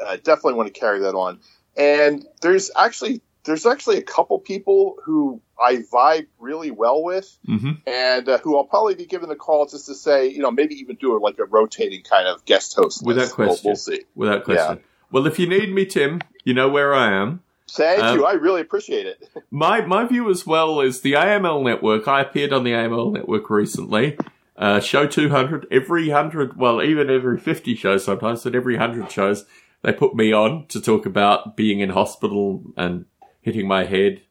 uh, definitely want to carry that on. And there's actually there's actually a couple people who I vibe really well with, hmm and uh, who I'll probably be giving a call just to say, you know, maybe even do a, like a rotating kind of guest host. Without list. We'll- question. we'll, see. Without question. Yeah. Well, if you need me, Tim, you know where I am. Thank Um, you. I really appreciate it. My my view as well is the AML network. I appeared on the AML network recently. Uh, show 200, every 100, well, even every 50 shows sometimes, but every 100 shows, they put me on to talk about being in hospital and hitting my head.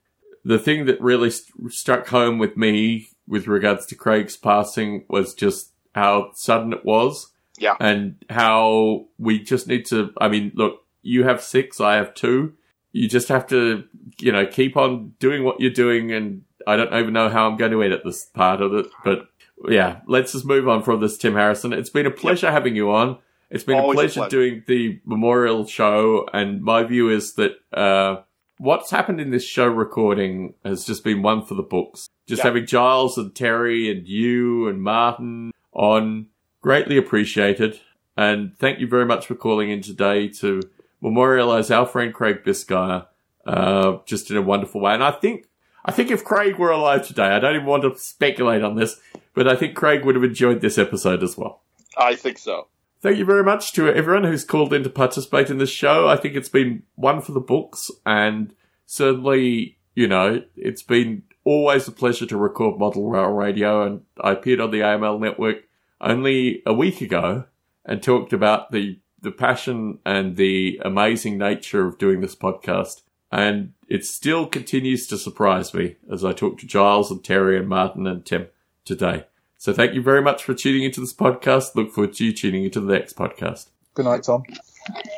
The thing that really st- struck home with me with regards to Craig's passing was just how sudden it was. Yeah. And how we just need to, I mean, look, you have six, I have two. You just have to, you know, keep on doing what you're doing. And I don't even know how I'm going to edit this part of it, but yeah, let's just move on from this, Tim Harrison. It's been a pleasure having you on. It's been Always a pleasure pleasure. doing the memorial show. And my view is that, uh, what's happened in this show recording has just been one for the books. Just Yeah. having Giles and Terry and you and Martin on, greatly appreciated. And thank you very much for calling in today to memorialize our friend Craig Biscaya, uh, just in a wonderful way. And I think, I think if Craig were alive today, I don't even want to speculate on this, but I think Craig would have enjoyed this episode as well. I think so. Thank you very much to everyone who's called in to participate in this show. I think it's been one for the books, and certainly, you know, it's been always a pleasure to record Model Rail Radio. And I appeared on the AML network only a week ago and talked about the the passion and the amazing nature of doing this podcast. And it still continues to surprise me as I talk to Giles and Terry and Martin and Tim today. So thank you very much for tuning into this podcast. Look forward to you tuning into the next podcast. Good night, Tom.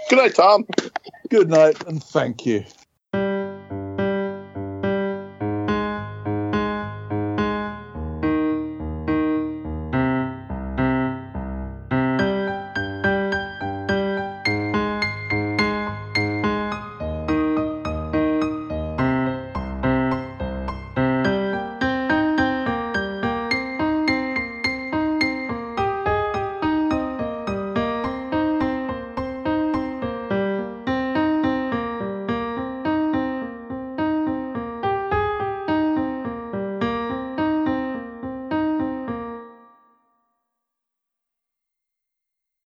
Good night, Tom. Good night and thank you.